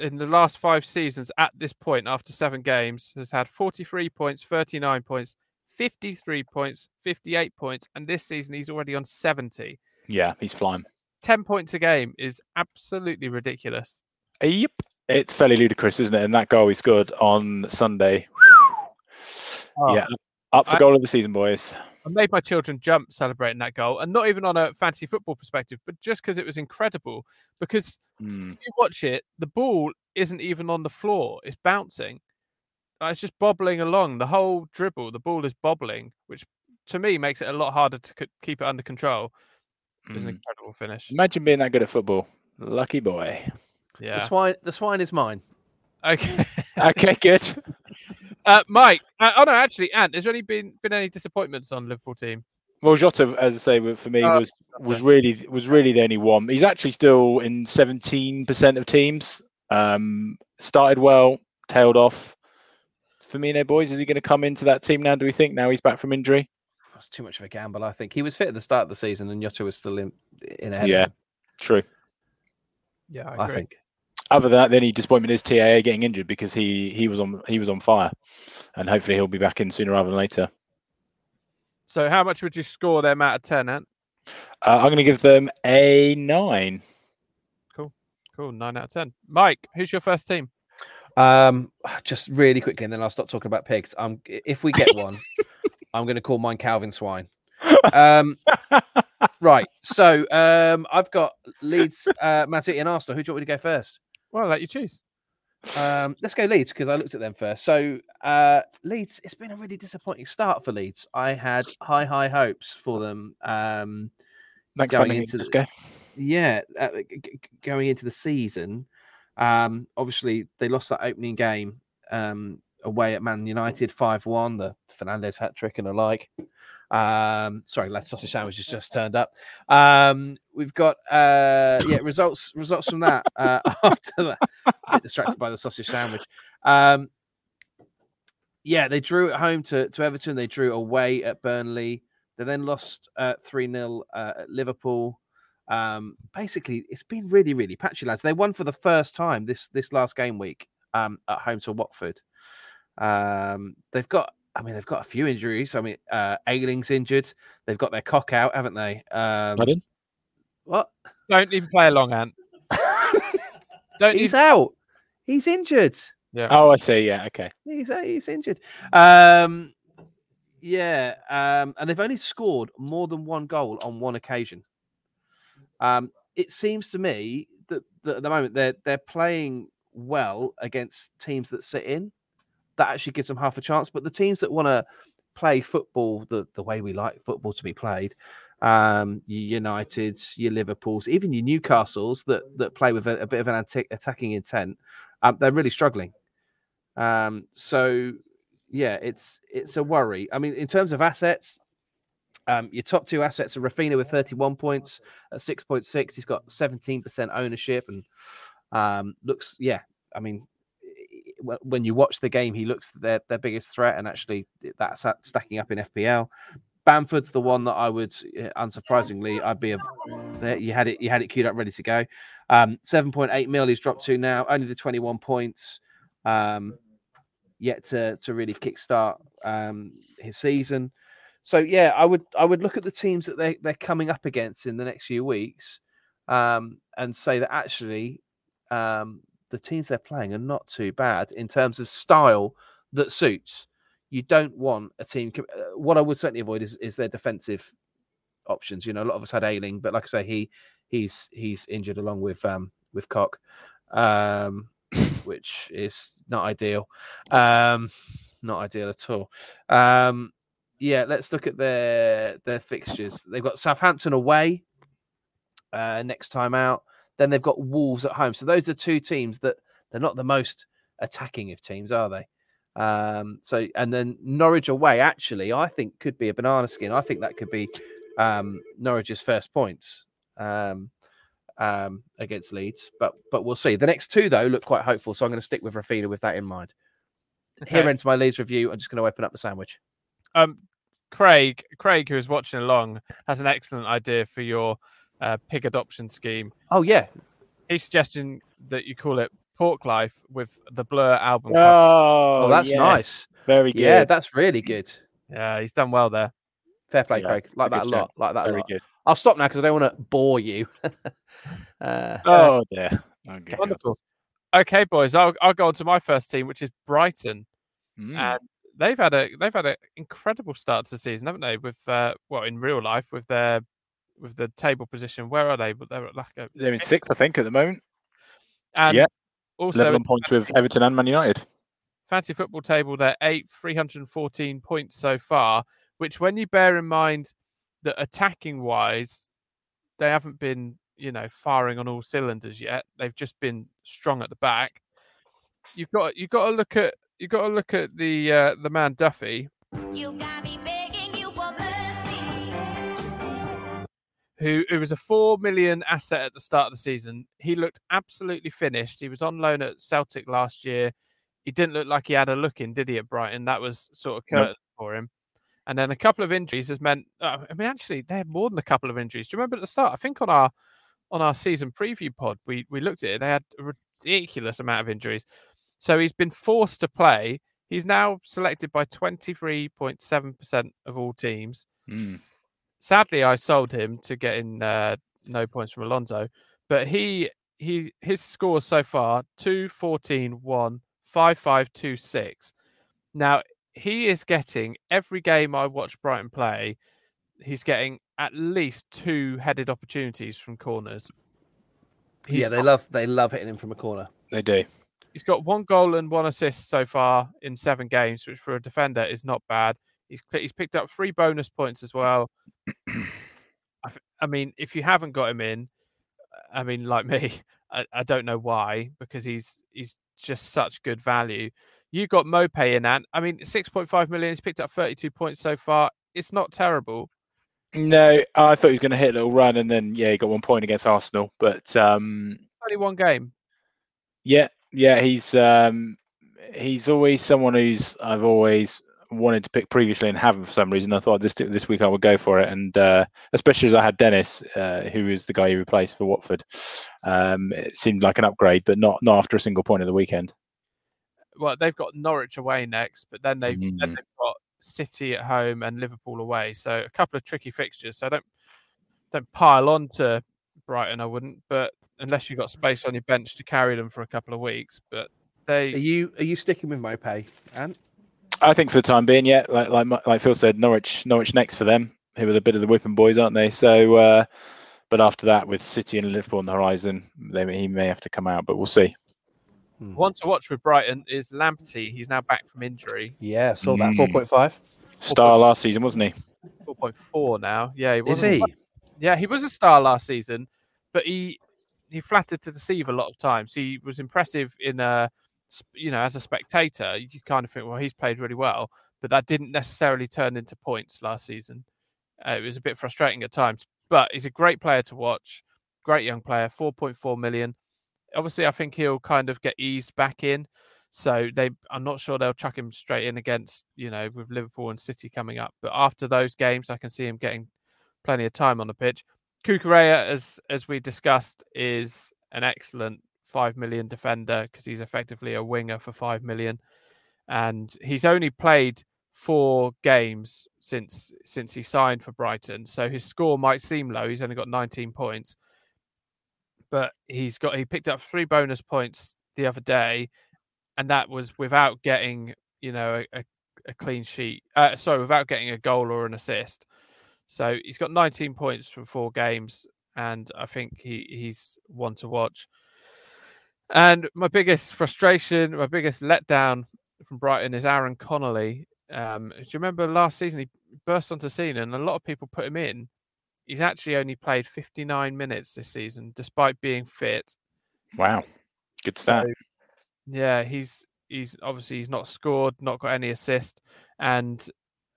in the last five seasons, at this point after seven games, has had 43 points, 39 points, 53 points, 58 points, and this season he's already on 70. Yeah, he's flying. 10 points a game is absolutely ridiculous. Yep, it's fairly ludicrous, isn't it? And that goal he scored on Sunday. Oh, yeah, up for I- goal of the season, boys. I made my children jump celebrating that goal, and not even on a fancy football perspective, but just because it was incredible. Because Mm. if you watch it, the ball isn't even on the floor; it's bouncing. It's just bobbling along the whole dribble. The ball is bobbling, which to me makes it a lot harder to keep it under control. It was an Mm. incredible finish. Imagine being that good at football. Lucky boy. Yeah. The Yeah. swine. The swine is mine. Okay. Okay, good. uh, Mike. Uh, oh no, actually, Ant. Has there any been been any disappointments on Liverpool team? Well, Jota, as I say, for me Oh, was was really was really the only one. He's actually still in seventeen percent of teams. Um, started well, tailed off. Firmino, boys, is he going to come into that team now? Do we think now he's back from injury? That's too much of a gamble. I think he was fit at the start of the season, and Jota was still in in ahead. Yeah. True. Yeah, I, think. Other than that, the only disappointment is TAA getting injured because he he was on he was on fire, and hopefully he'll be back in sooner rather than later. So, how much would you score them out of ten, Ant? Uh, I'm going to give them a nine. Cool, Cool, nine out of ten. Mike, who's your first team? Um, just really quickly, and then I'll stop talking about pigs. Um, if we get one, I'm going to call mine Calvin Swine. Um, right. So, um, I've got Leeds, uh, Man City, and Arsenal. Who do you want me to go first? Well, I'll let you choose. Um, let's go Leeds because I looked at them first. So, uh, Leeds, it's been a really disappointing start for Leeds. I had high, high hopes for them. Um, Thanks, Going into Let's the- go. yeah, uh, g- g- going into the season, um, obviously they lost that opening game um, away at Man United five one, the Fernandes hat trick and the like. Um, sorry, lad sausage sandwich has just turned up. Um, we've got uh, yeah results results from that uh, after that. Distracted by the sausage sandwich. Um, yeah, they drew at home to, to Everton. They drew away at Burnley. They then lost uh, 3 0 uh, at Liverpool. Um, basically, it's been really, really patchy, lads. They won for the first time this this last game week um, at home to Watford. Um, they've got, I mean, they've got a few injuries. I mean, uh, Ayling's injured. They've got their cock out, haven't they? Um, Pardon? what? Don't even play along, Ant. Don't He's even... out. He's injured. Yeah. Oh, I see. Yeah. Okay. He's uh, he's injured. Um, yeah, um, and they've only scored more than one goal on one occasion. Um, it seems to me that, that at the moment they're they're playing well against teams that sit in. That actually gives them half a chance. But the teams that want to play football the, the way we like football to be played, um, your Uniteds, your Liverpools, even your Newcastles that that play with a, a bit of an anti- attacking intent, um, they're really struggling. Um, so yeah, it's it's a worry. I mean, in terms of assets, um, your top two assets are Raphinha with 31 points at 6.6. He's got 17% ownership and um, looks, yeah, I mean, when you watch the game, he looks their their biggest threat, and actually that's stacking up in FPL. Bamford's the one that I would, unsurprisingly, I'd be a. There, you had it, you had it queued up, ready to go. Um, Seven point eight mil. He's dropped to now, only the twenty one points. Um, yet to to really kickstart um, his season. So yeah, I would I would look at the teams that they they're coming up against in the next few weeks, um, and say that actually um, the teams they're playing are not too bad in terms of style that suits. You don't want a team. Uh, what I would certainly avoid is is their defensive options. You know, a lot of us had Ayling, but like I say, he he's he's injured along with um with Koch, um, which is not ideal. Um, not ideal at all. Um, yeah, let's look at their their fixtures. They've got Southampton away uh, next time out. Then they've got Wolves at home. So those are two teams that they're not the most attacking of teams, are they? Um, so and then Norwich away, actually, I think could be a banana skin. I think that could be um, Norwich's first points um, um, against Leeds, but but we'll see. The next two though look quite hopeful, so I'm going to stick with Raphinha with that in mind. Okay. Here ends my Leeds review. I'm just going to open up the sandwich. Um, Craig, Craig, who is watching along, has an excellent idea for your uh, pig adoption scheme. Oh yeah, He's suggesting that you call it Pork Life with the Blur album. cover. Oh, oh, that's yes. nice. Very good. Yeah, that's really good. Yeah, he's done well there. Fair play, Yeah, Craig. Like that a lot. shout. Like that a Very lot. good. I'll stop now because I don't want to bore you. uh, Oh, dear. Okay. Wonderful. Okay, boys, I'll I'll go on to my first team, which is Brighton, Mm. and they've had a they've had an incredible start to the season, haven't they? With uh, well, in real life, with their with the table position, where are they? But they're at like a They're in sixth, I think, at the moment. and Yeah. also Level in on points with Everton and Man United. fancy football table, they're eighth, 314 points so far, which when you bear in mind that attacking wise, they haven't been, you know, firing on all cylinders yet. They've just been strong at the back. You've got you've got to look at you've got to look at the uh, the man Duffy, You got who who was a four million asset at the start of the season. He looked absolutely finished. He was on loan at Celtic last year. He didn't look like he had a look in, did he, at Brighton? That was sort of Nope. curtain for him. And then a couple of injuries has meant. Uh, I mean, actually, they had more than a couple of injuries. Do you remember at the start? I think on our on our season preview pod, we we looked at it. They had a ridiculous amount of injuries. So he's been forced to play. He's now selected by twenty three point seven percent of all teams Mm. Sadly I sold him to get in uh, no points from Alonso, but he he his scores so far 2 14 1 5 5 2 6. Now he is getting every game I watch Brighton play, he's getting at least two headed opportunities from corners. He's yeah, they got- love they love hitting him from a corner. They do. he's got one goal and one assist so far in seven games, which for a defender is not bad. He's he's picked up three bonus points as well. I mean, if you haven't got him in, I mean, like me, I, I don't know why because he's he's just such good value. You got Maupay in, and I mean, six point five million. He's picked up thirty two points so far. It's not terrible. No, I thought he was going to hit a little run, and then yeah, he got one point against Arsenal. But um, Only one game. yeah, yeah, he's um, he's always someone who's I've always wanted to pick previously and haven't for some reason. I thought this this week I would go for it, and uh, especially as I had Dennis, uh, who was the guy he replaced for Watford. Um, it seemed like an upgrade, but not not after a single point of the weekend. Well, they've got Norwich away next, but then they've then Mm. they've got City at home and Liverpool away. So a couple of tricky fixtures. So don't don't pile on to Brighton. I wouldn't, but unless you've got space on your bench to carry them for a couple of weeks. But They... Are you are you sticking with Maupay? And I think for the time being, yeah, like like like Phil said, Norwich Norwich next for them, who are a bit of the whipping boys, aren't they? So, uh, but after that, with City and Liverpool on the horizon, they, he may have to come out, but we'll see. one to watch with Brighton is Lamptey. He's now back from injury. yeah, saw that Mm. four point five. Star last season, wasn't he? Four point four now. Yeah, he was. Is he? Yeah, he was a star last season, but he he flattered to deceive a lot of times. He was impressive in a sp- you know as a spectator. You kind of think, well, he's played really well, but that didn't necessarily turn into points last season. Uh, it was a bit frustrating at times, but he's a great player to watch. Great young player, four point four million. Obviously, I think he'll kind of get eased back in. So they, I'm not sure they'll chuck him straight in against, you know, with Liverpool and City coming up. But after those games, I can see him getting plenty of time on the pitch. Cucurella, as as we discussed, is an excellent five million defender because he's effectively a winger for five million, and he's only played four games since since he signed for Brighton. So his score might seem low. He's only got 19 points, but he's got he picked up three bonus points the other day, and that was without getting you know a, a, clean sheet. Uh, sorry, without getting a goal or an assist. So he's got 19 points from four games, and I think he, he's one to watch. And my biggest frustration, my biggest letdown from Brighton is Aaron Connolly. Um, do you remember last season he burst onto scene and a lot of people put him in? He's actually only played 59 minutes this season, despite being fit. Wow, good stat. So, yeah, he's he's obviously he's not scored, not got any assist, and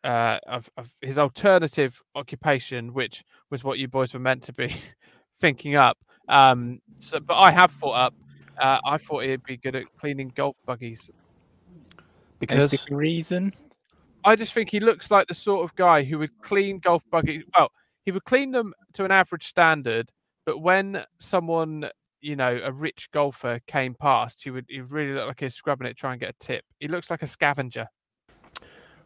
uh, of, of his alternative occupation, which was what you boys were meant to be thinking up. Um, so, but I have thought up. Uh, I thought he'd be good at cleaning golf buggies. Because particular reason? I just think he looks like the sort of guy who would clean golf buggies. Well, he would clean them to an average standard, but when someone, you know, a rich golfer came past, he would he really look like he's scrubbing it, trying to get a tip. He looks like a scavenger.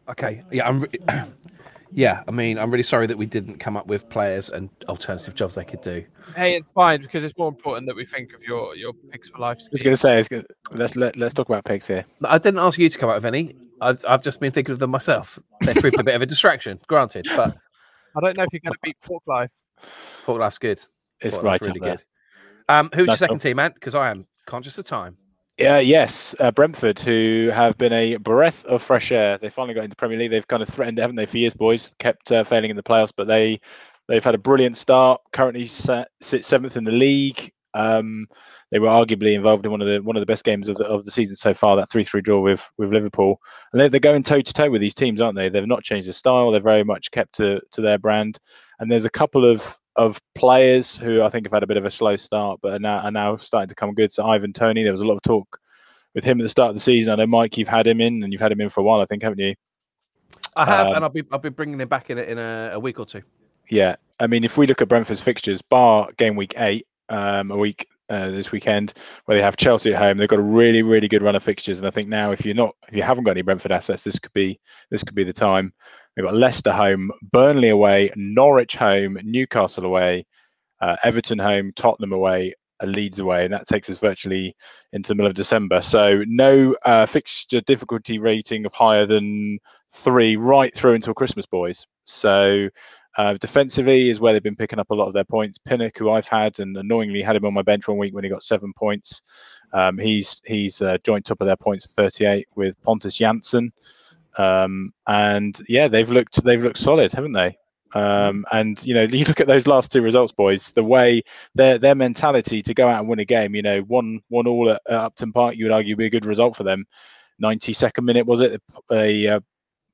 okay, yeah, I'm. Re- yeah, I mean, I'm really sorry that we didn't come up with players and alternative jobs they could do. Hey, it's fine because it's more important that we think of your your picks for life. I was scheme. going to say, it's gonna- let's let, let's talk about picks here. I didn't ask you to come up with any. I've, I've just been thinking of them myself. They proved a bit of a distraction, granted, but I don't know if you're going to beat Pork Life. Pork Life's good. It's Pork right really good. Um, who's your second one. team, man? Because I am conscious of time. Yeah, yes, uh, Brentford, who have been a breath of fresh air. They finally got into Premier League. They've kind of threatened, haven't they, for years, boys? Kept uh, failing in the playoffs, but they they've had a brilliant start. Currently sit seventh in the league. Um, they were arguably involved in one of the one of the best games of the of the season so far. That three three draw with with Liverpool, and they're, they're going toe to toe with these teams, aren't they? They've not changed their style. They're very much kept to to their brand. And there's a couple of of players who I think have had a bit of a slow start, but are now are now starting to come good. So Ivan Toney, there was a lot of talk with him at the start of the season. I know Mike, you've had him in, and you've had him in for a while, I think, haven't you? I have, Um, and I'll be I'll be bringing him back in a, in a, a week or two. Yeah, I mean, if we look at Brentford's fixtures, bar game week eight, um, a week uh, this weekend where they have Chelsea at home, they've got a really, really good run of fixtures. And I think now, if you're not, if you haven't got any Brentford assets, this could be this could be the time. They've got Leicester home, Burnley away, Norwich home, Newcastle away, uh, Everton home, Tottenham away, Leeds away, and that takes us virtually into the middle of December. So no uh, fixture difficulty rating of higher than three right through until Christmas, boys. So uh, defensively is where they've been picking up a lot of their points. Pinnock, who I've had and annoyingly had him on my bench one week when he got seven points. Um, he's he's uh, joint top of their points, 38 with Pontus Jansson. Um, and yeah, they've looked they've looked solid, haven't they? Um, and you know, you look at those last two results, boys. The way their their mentality to go out and win a game. You know, one one all at, at Upton Park, you would argue, be a good result for them. 92nd minute was it? They uh,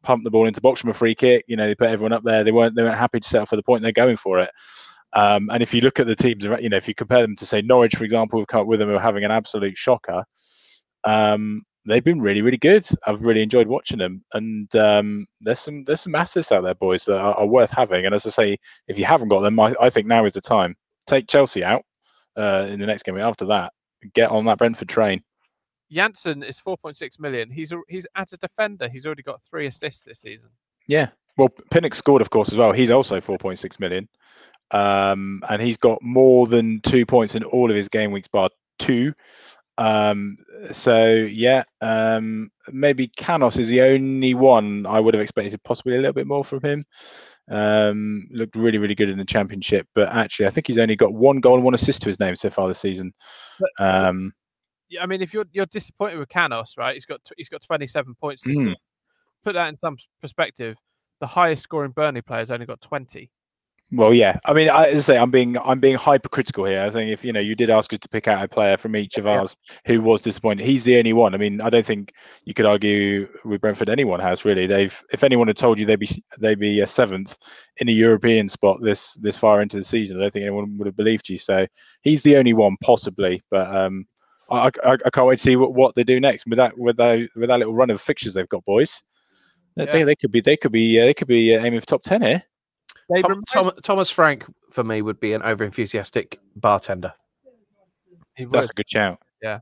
pumped the ball into box from a free kick. You know, they put everyone up there. They weren't they weren't happy to settle for the point. They're going for it. Um, and if you look at the teams, you know, if you compare them to say Norwich, for example, who've come up with them, who are having an absolute shocker. Um, they've been really, really good. I've really enjoyed watching them, and um, there's some there's some assets out there, boys, that are, are worth having. And as I say, if you haven't got them, I, I think now is the time. Take Chelsea out uh, in the next game. After that, get on that Brentford train. Jansson is 4.6 million. He's a- he's as a defender, he's already got three assists this season. Yeah. Well, Pinnock scored, of course, as well. He's also 4.6 million. Um, and he's got more than two points in all of his game weeks, bar two. Um, so, yeah, um, maybe Canos is the only one I would have expected possibly a little bit more from him. Um, looked really, really good in the championship, but actually, I think he's only got one goal and one assist to his name so far this season. Um, Yeah, I mean, if you're you're disappointed with Canos, right? He's got tw- he's got 27 points this Mm. season. Put that in some perspective. The highest scoring Burnley player has only got 20. Well, yeah. I mean, I, as I say, I'm being I'm being hypercritical here. I think if you know you did ask us to pick out a player from each of Yeah. ours who was disappointed, he's the only one. I mean, I don't think you could argue with Brentford anyone has really. They've if anyone had told you they'd be they'd be a seventh in a European spot this this far into the season, I don't think anyone would have believed you. So he's the only one possibly, but um, I, I, I can't wait to see what, what they do next with that with that with that little run of fixtures they've got, boys. They, Yeah. they could be they could be uh, they could be uh, aiming for top ten here. They Tom, remind- Tom, Thomas Frank for me would be an over enthusiastic bartender. he That's a good shout. Yeah,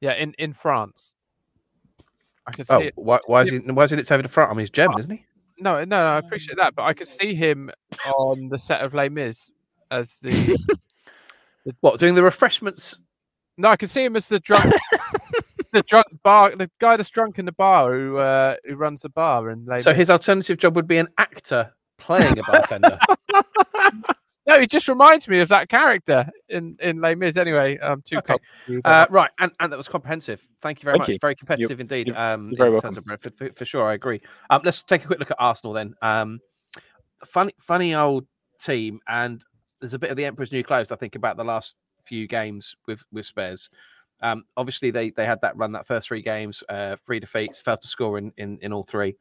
yeah. in in France. I can see Oh, it. why, why is he why is he nipped over the front? I mean, he's German, isn't he? No, no, no, I appreciate that, but I could see him on the set of Les Mis as the What doing the refreshments? no, I could see him as the drunk, the drunk bar, the guy that's drunk in the bar who uh, who runs the bar and Les So his alternative job would be an actor playing a bartender. No, it just reminds me of that character in in Les Mis. Anyway, I'm too Okay. Uh, right, and, and that was comprehensive. Thank you very Thank much. you. Very competitive indeed. you're- um, you're very in terms welcome. of Brentford, for, for sure. I agree. Um, let's take a quick look at Arsenal then. Um, funny, funny old team, and there's a bit of the Emperor's New Clothes. I think about the last few games with with Spurs. Um, obviously, they they had that run that first three games, uh, three defeats, failed to score in in, in all three,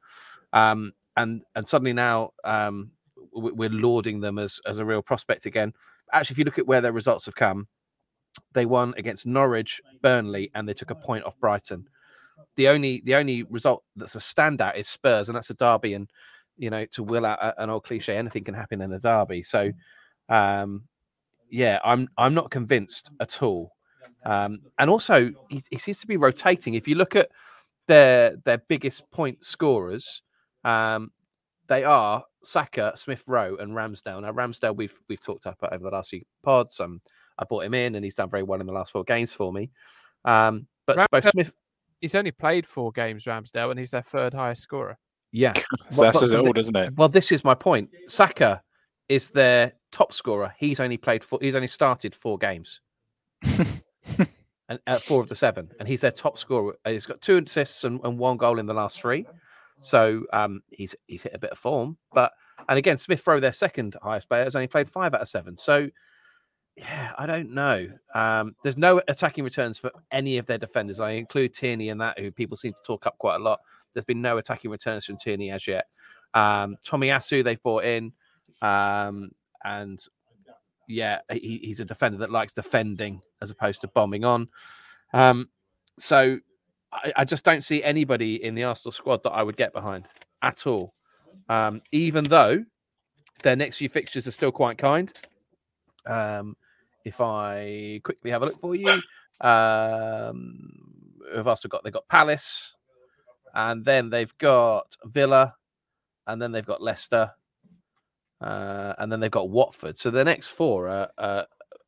um, and and suddenly now um, we- we're lauding them as as a real prospect again. Actually, if you look at where their results have come, they won against Norwich, Burnley, and they took a point off Brighton. The only the only result that's a standout is Spurs, and that's a derby. And you know, to will out an old cliche, anything can happen in a derby. So, um, yeah, I'm I'm not convinced at all. Um, and also, he, he seems to be rotating. If you look at their their biggest point scorers, um, they are Saka, Smith Rowe, and Ramsdale. Now, Ramsdale, we've we've talked up over the last few pods. Um, I brought him in, and he's done very well in the last four games for me. Um, but both Smith, He's only played four games, Ramsdale, and he's their third highest scorer. yeah. So Well, that but- says it but all, the- doesn't it? Well, this is my point. Saka is their top scorer. He's only played four. He's only started four games, and uh, four of the seven, and he's their top scorer. Uh, He's got two assists and, and one goal in the last three. So um, he's he's hit a bit of form. But and again, Smith Rowe, their second highest player, has only played five out of seven. So yeah, I don't know. Um, there's no attacking returns for any of their defenders. I include Tierney in that, who people seem to talk up quite a lot. There's been no attacking returns from Tierney as yet. Um, Tomiyasu they've brought in, um, and yeah, he, he's a defender that likes defending as opposed to bombing on. Um, so I, I just don't see anybody in the Arsenal squad that I would get behind at all. Um, even though their next few fixtures are still quite kind. Um, if I quickly have a look for you, um, who've also got they've got Palace, and then they've got Villa, and then they've got Leicester, uh, and then they've got Watford. So the next four are, uh,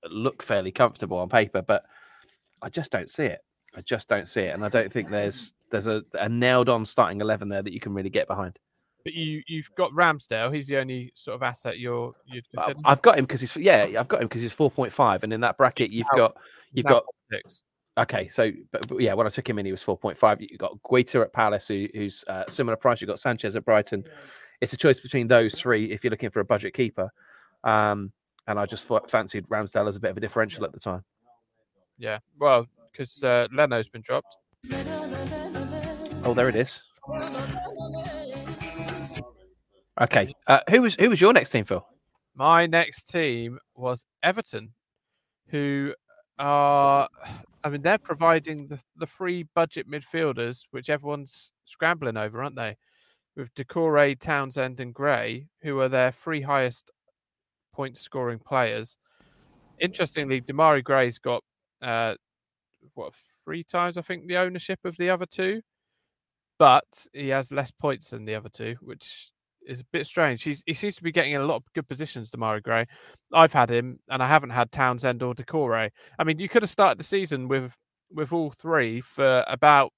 look fairly comfortable on paper, but I just don't see it. I just don't see it, and I don't think there's there's a, a nailed on starting eleven there that you can really get behind. But you you've got Ramsdale. He's the only sort of asset you're you'd consider. I've got him because he's yeah, I've got him because he's four point five, and in that bracket you've Now- got you've got six. Okay, so but, but yeah, when I took him in, he was four point five. You've got Guaita at Palace, who, who's uh, similar price. You have got Sanchez at Brighton. It's a choice between those three if you're looking for a budget keeper. Um, and I just thought, fancied Ramsdale as a bit of a differential at the time. Yeah, well, because uh, Leno's been dropped. Oh, there it is. Okay. Uh, who was who was your next team, Phil? My next team was Everton, who are, I mean, they're providing the, the free budget midfielders, which everyone's scrambling over, aren't they? With Doucouré, Townsend, and Gray, who are their three highest point scoring players. Interestingly, Demarai Gray's got, uh, what, three times, I think, the ownership of the other two, but he has less points than the other two, which is a bit strange. He's, he seems to be getting in a lot of good positions, Demarai Gray. I've had him, and I haven't had Townsend or Doucouré. I mean, you could have started the season with with all three for about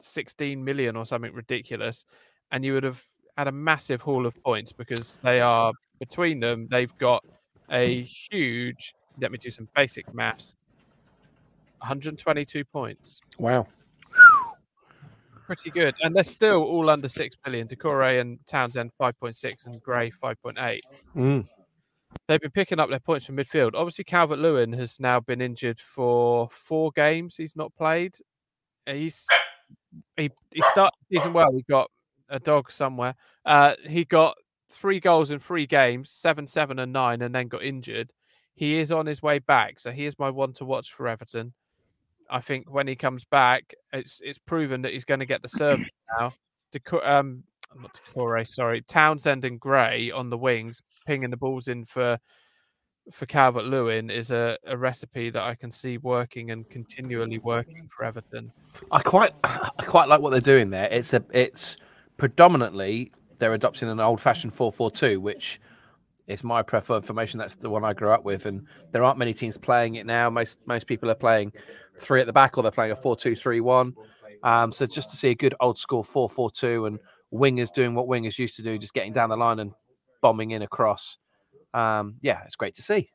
16 million or something ridiculous, and you would have had a massive haul of points because they are between them. They've got a huge. Let me do some basic maths. 122 points. Wow. Pretty good. And they're still all under 6 million. Doucouré and Townsend 5.6 and Gray 5.8. Mm. They've been picking up their points from midfield. Obviously, Calvert Lewin has now been injured for four games. He's not played. He's he he started the season well. He got a dog somewhere. Uh, he got three goals in three games, seven, seven, and nine, and then got injured. He is on his way back, so he is my one to watch for Everton. I think when he comes back, it's it's proven that he's going to get the service now. Um, not Doucouré, sorry, Townsend and Gray on the wings, pinging the balls in for for Calvert Lewin is a, a recipe that I can see working and continually working for Everton. I quite I quite like what they're doing there. It's a it's predominantly they're adopting an old fashioned four four two, which is my preferred formation. That's the one I grew up with, and there aren't many teams playing it now. Most most people are playing three at the back, or they're playing a four two three one. Um, so just to see a good old school four four two and wingers doing what wingers used to do, just getting down the line and bombing in across. Um, yeah, it's great to see.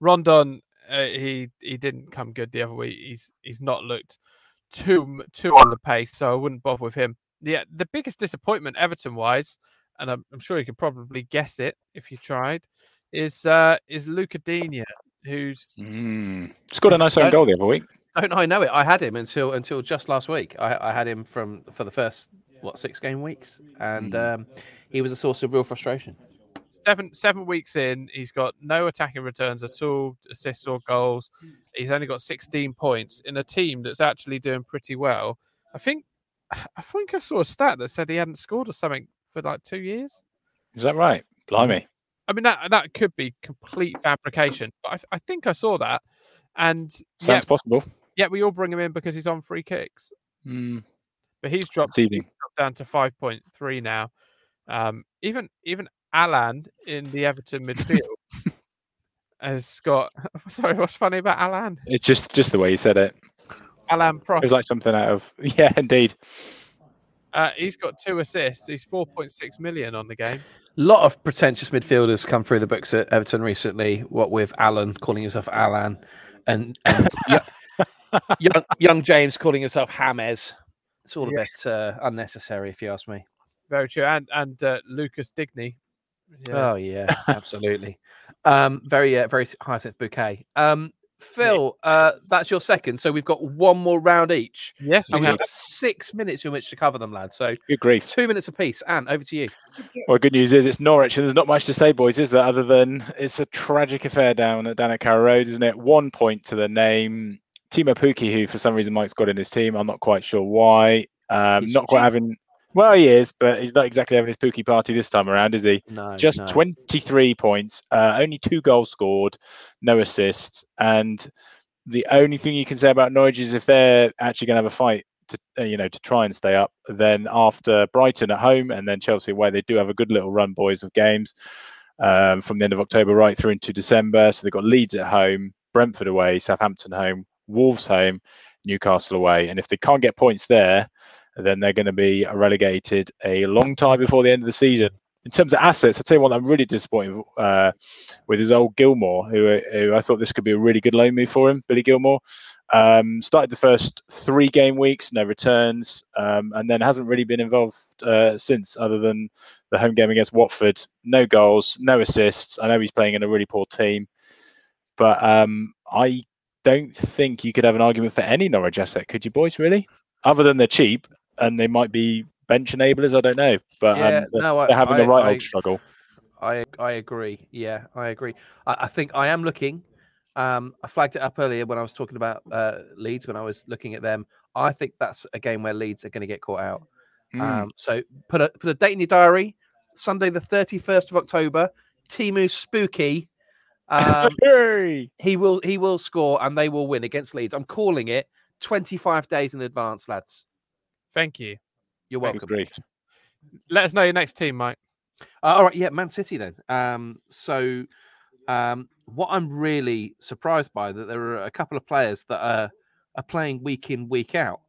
Rondon, uh, he he didn't come good the other week. He's he's not looked too too on the pace, so I wouldn't bother with him. Yeah, the biggest disappointment Everton wise, and I'm, I'm sure you could probably guess it if you tried, is uh is Lucas Digne, who's Mm. Scored a nice own goal the other week. Don't I know it? I had him until until just last week. I, I had him from for the first what six game weeks, and um, he was a source of real frustration. seven seven weeks in. He's got no attacking returns at all, assists or goals. He's only got 16 points in a team that's actually doing pretty well. I think I think I saw a stat that said he hadn't scored or something for like two years. Is that right? Blimey. I mean that that could be complete fabrication, but I, I think I saw that. And Sounds yeah, possible. Yeah, we all bring him in because he's on free kicks, Mm. but he's dropped, he's dropped down to 5.3 now. Um, even even Alan in the Everton midfield has got. Sorry, what's funny about Alan? It's just just the way you said it. Alan It Prost. was like something out of yeah, indeed. Uh, he's got two assists. He's 4.6 million on the game. A lot of pretentious midfielders come through the books at Everton recently. What with Alan calling himself Alan, and, and yo- young, young James calling himself James. It's all a Yes. bit uh, unnecessary, if you ask me. Very true. And and uh, Lucas Digne. Yeah. Oh yeah, absolutely. um, very uh, very Hyacinth Bouquet. Um, Phil, uh, that's your second. So we've got one more round each, yes, we and we have. have six minutes in which to cover them, lads. So Good grief. two minutes apiece. Anne, over to you. Well, good news is it's Norwich, and there's not much to say, boys, is there? Other than it's a tragic affair down at down at Carrow Road, isn't it? One point to the name. Teemu Pukki, who for some reason Mike's got in his team. I'm not quite sure why. Um, not quite having. Well, he is, but he's not exactly having his Pookie party this time around, is he? No, Just no. 23 points, uh, only two goals scored, no assists, and the only thing you can say about Norwich is if they're actually going to have a fight to uh, you know to try and stay up, then after Brighton at home and then Chelsea away, they do have a good little run, boys, of games um, from the end of October right through into December. So they've got Leeds at home, Brentford away, Southampton home, Wolves home, Newcastle away, and if they can't get points there, then they're going to be relegated a long time before the end of the season. In terms of assets, I'll tell you what I'm really disappointed uh, with is old Gilmour, who, who I thought this could be a really good loan move for him, Billy Gilmour. Um, started the first three game weeks, no returns, um, and then hasn't really been involved uh, since, other than the home game against Watford. No goals, no assists. I know he's playing in a really poor team, but um, I don't think you could have an argument for any Norwich asset, could you, boys? Really, other than they're cheap and they might be bench enablers. I don't know, but Yeah, um, they're, no, I, they're having I, the right I, old struggle. I I agree. Yeah, I agree. I, I think I am looking. Um, I flagged it up earlier when I was talking about uh, Leeds when I was looking at them. I think that's a game where Leeds are going to get caught out. Mm. Um, so put a put a date in your diary. Sunday the thirty first of October. Teemu Spooky. Um, Hey! he will he will score and they will win against Leeds. I'm calling it 25 days in advance, lads. Thank you. You're welcome. grief. Let us know your next team, Mike. Uh, all right, yeah, Man City then. Um, so um, what I'm really surprised by that there are a couple of players that are are playing week in week out.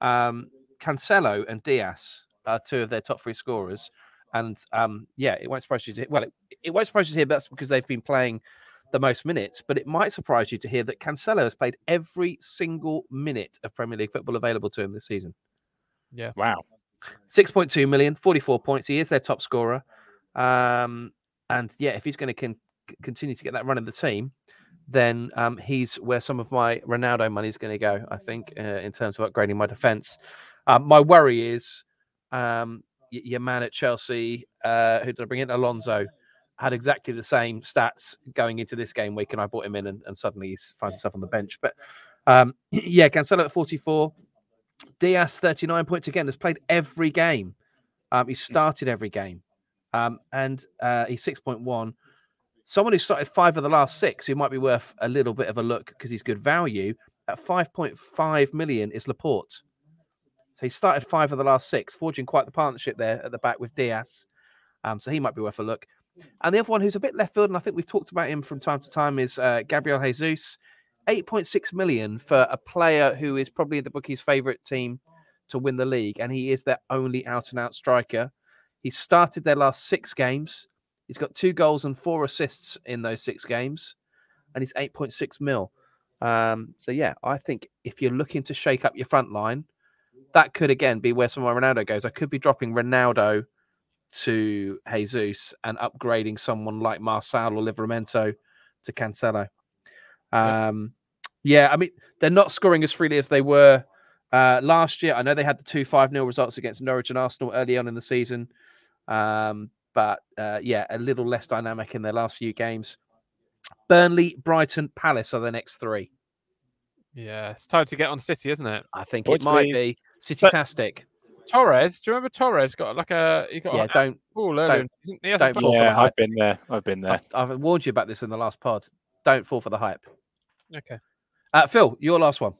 Um, Cancelo and Dias are two of their top three scorers, and um, yeah, it won't surprise you to well, it, it won't surprise you to hear that's because they've been playing the most minutes, but it might surprise you to hear that Cancelo has played every single minute of Premier League football available to him this season. Yeah. Wow. 6.2 million, 44 points. He is their top scorer. Um, and yeah, if he's going to con- continue to get that run in the team, then um, he's where some of my Ronaldo money is going to go, I think, uh, in terms of upgrading my defense. Um, my worry is um, y- your man at Chelsea, uh, who did I bring in? Alonso, had exactly the same stats going into this game week, and I brought him in, and, and suddenly he finds himself on the bench. But um, yeah, Cancelo at 44. Dias 39 points again has played every game. Um, he started every game. Um, and uh, he's 6.1. Someone who started five of the last six, who might be worth a little bit of a look because he's good value at 5.5 million is Laporte. So he started five of the last six, forging quite the partnership there at the back with Dias. Um, so he might be worth a look. And the other one who's a bit left field, and I think we've talked about him from time to time, is uh, Gabriel Jesus. 8.6 million for a player who is probably the bookies' favourite team to win the league, and he is their only out and out striker. He started their last six games. He's got two goals and four assists in those six games, and he's 8.6 mil. Um, so yeah, I think if you're looking to shake up your front line, that could again be where some of my Ronaldo goes. I could be dropping Ronaldo to Jesus and upgrading someone like Marcel or Livramento to Cancelo. Um, yeah, I mean, they're not scoring as freely as they were uh, last year. I know they had the two 5 0 results against Norwich and Arsenal early on in the season. Um, but uh, yeah, a little less dynamic in their last few games. Burnley, Brighton, Palace are the next three. Yeah, it's time to get on City, isn't it? I think Points, it might please. be City-tastic. Torres, do you remember Torres got like a he got Yeah, a don't. ball earlier? don't- He don't played- fall for the Yeah. I've been there. I've been there. I've, I've warned you about this in the last pod. Don't fall for the hype. Okay. Uh, Phil, your last one.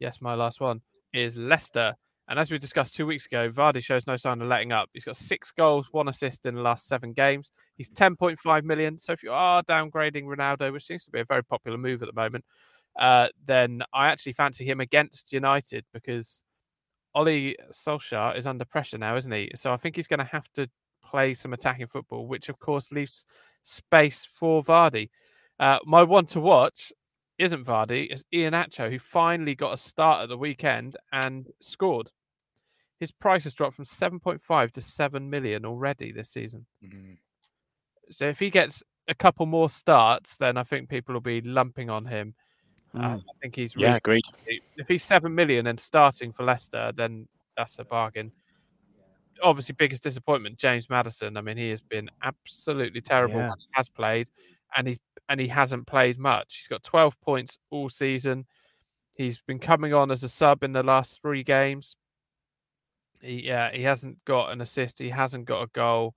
Yes, my last one is Leicester. And as we discussed two weeks ago, Vardy shows no sign of letting up. He's got six goals, one assist in the last seven games. He's 10.5 million. So if you are downgrading Ronaldo, which seems to be a very popular move at the moment, uh, then I actually fancy him against United because Ollie Solskjaer is under pressure now, isn't he? So I think he's going to have to play some attacking football, which of course leaves space for Vardy. Uh, my one to watch isn't Vardy, it's Iheanacho, who finally got a start at the weekend and scored. His price has dropped from 7.5 to 7 million already this season. Mm. So if he gets a couple more starts, then I think people will be lumping on him. Uh, Mm. I think he's Yeah, really, agreed. if he's 7 million and starting for Leicester, then that's a bargain. Obviously, biggest disappointment, James Maddison. I mean, he has been absolutely terrible Yeah. he has played, and he's and he hasn't played much. He's got 12 points all season. He's been coming on as a sub in the last three games. He, yeah, he hasn't got an assist. He hasn't got a goal.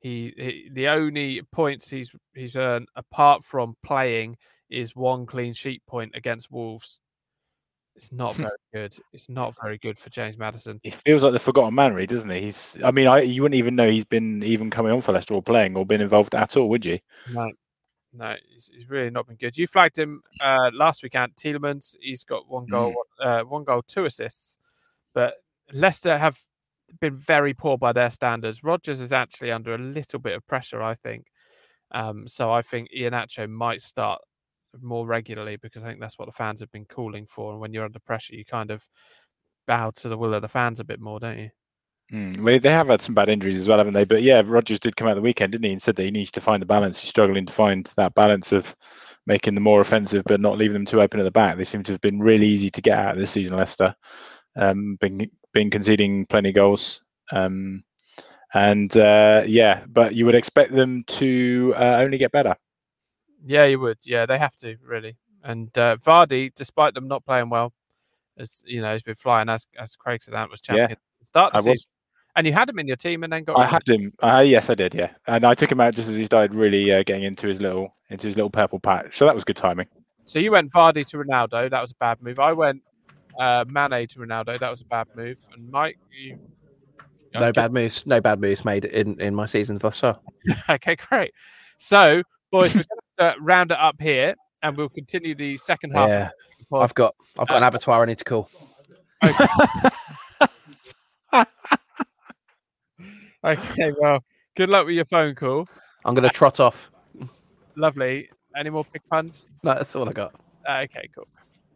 He, he the only points he's he's earned apart from playing is one clean sheet point against Wolves. It's not very good. It's not very good for James Maddison. He feels like the forgotten man, really, doesn't he? He's. I mean, I you wouldn't even know he's been even coming on for Leicester or playing or been involved at all, would you? No, no, he's, he's really not been good. You flagged him uh, last weekend. Tielemans, he's got one goal, one, uh, one goal, two assists. But Leicester have been very poor by their standards. Rodgers is actually under a little bit of pressure, I think. Um, so I think Iheanacho might start more regularly because I think that's what the fans have been calling for. And when you're under pressure, you kind of bow to the will of the fans a bit more, don't you? Mm. Well, they have had some bad injuries as well, haven't they? But yeah, Rodgers did come out the weekend, didn't he? And said that he needs to find the balance. He's struggling to find that balance of making them more offensive, but not leaving them too open at the back. They seem to have been really easy to get at this season, Leicester. Um, been been conceding plenty of goals. Um, and uh, yeah, but you would expect them to uh, only get better. Yeah, you would. Yeah, they have to really. And uh, Vardy, despite them not playing well, as you know, he's been flying as as Craig said, that was Yeah, champion. Start the I season. was. and you had him in your team, and then got I had him. Uh, yes, I did. Yeah, and I took him out just as he started really uh, getting into his little into his little purple patch. So that was good timing. So you went Vardy to Ronaldo. That was a bad move. I went uh, Mane to Ronaldo. That was a bad move. And Mike, you. No Okay, bad moves. No bad moves made in, in my season thus far. Okay, great. So, boys, we're going to round it up here, and we'll continue the second half. Yeah. I've got I've got an abattoir I need to call. Okay, well, good luck with your phone call. I'm going to trot off. Lovely. Any more big puns? No, that's all I got. Okay, cool.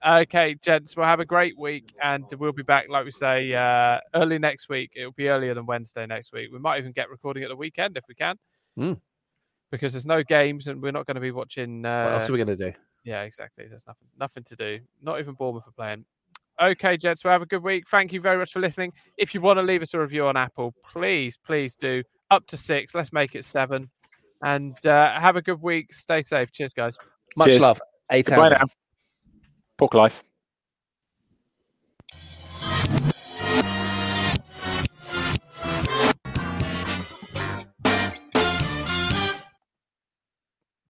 Okay, gents, we'll have a great week, and we'll be back, like we say, uh, early next week. It'll be earlier than Wednesday next week. We might even get recording at the weekend if we can, Hmm. Because there's no games, and we're not going to be watching. Uh, What else are we going to do? Yeah, exactly. There's nothing, nothing to do. Not even Bournemouth are playing. Okay, gents, well, have a good week. Thank you very much for listening. If you want to leave us a review on Apple, please, please do. Up to six. Let's make it seven. And uh, have a good week. Stay safe. Cheers, guys. Much Cheers. love. A Goodbye town. now. Pork life.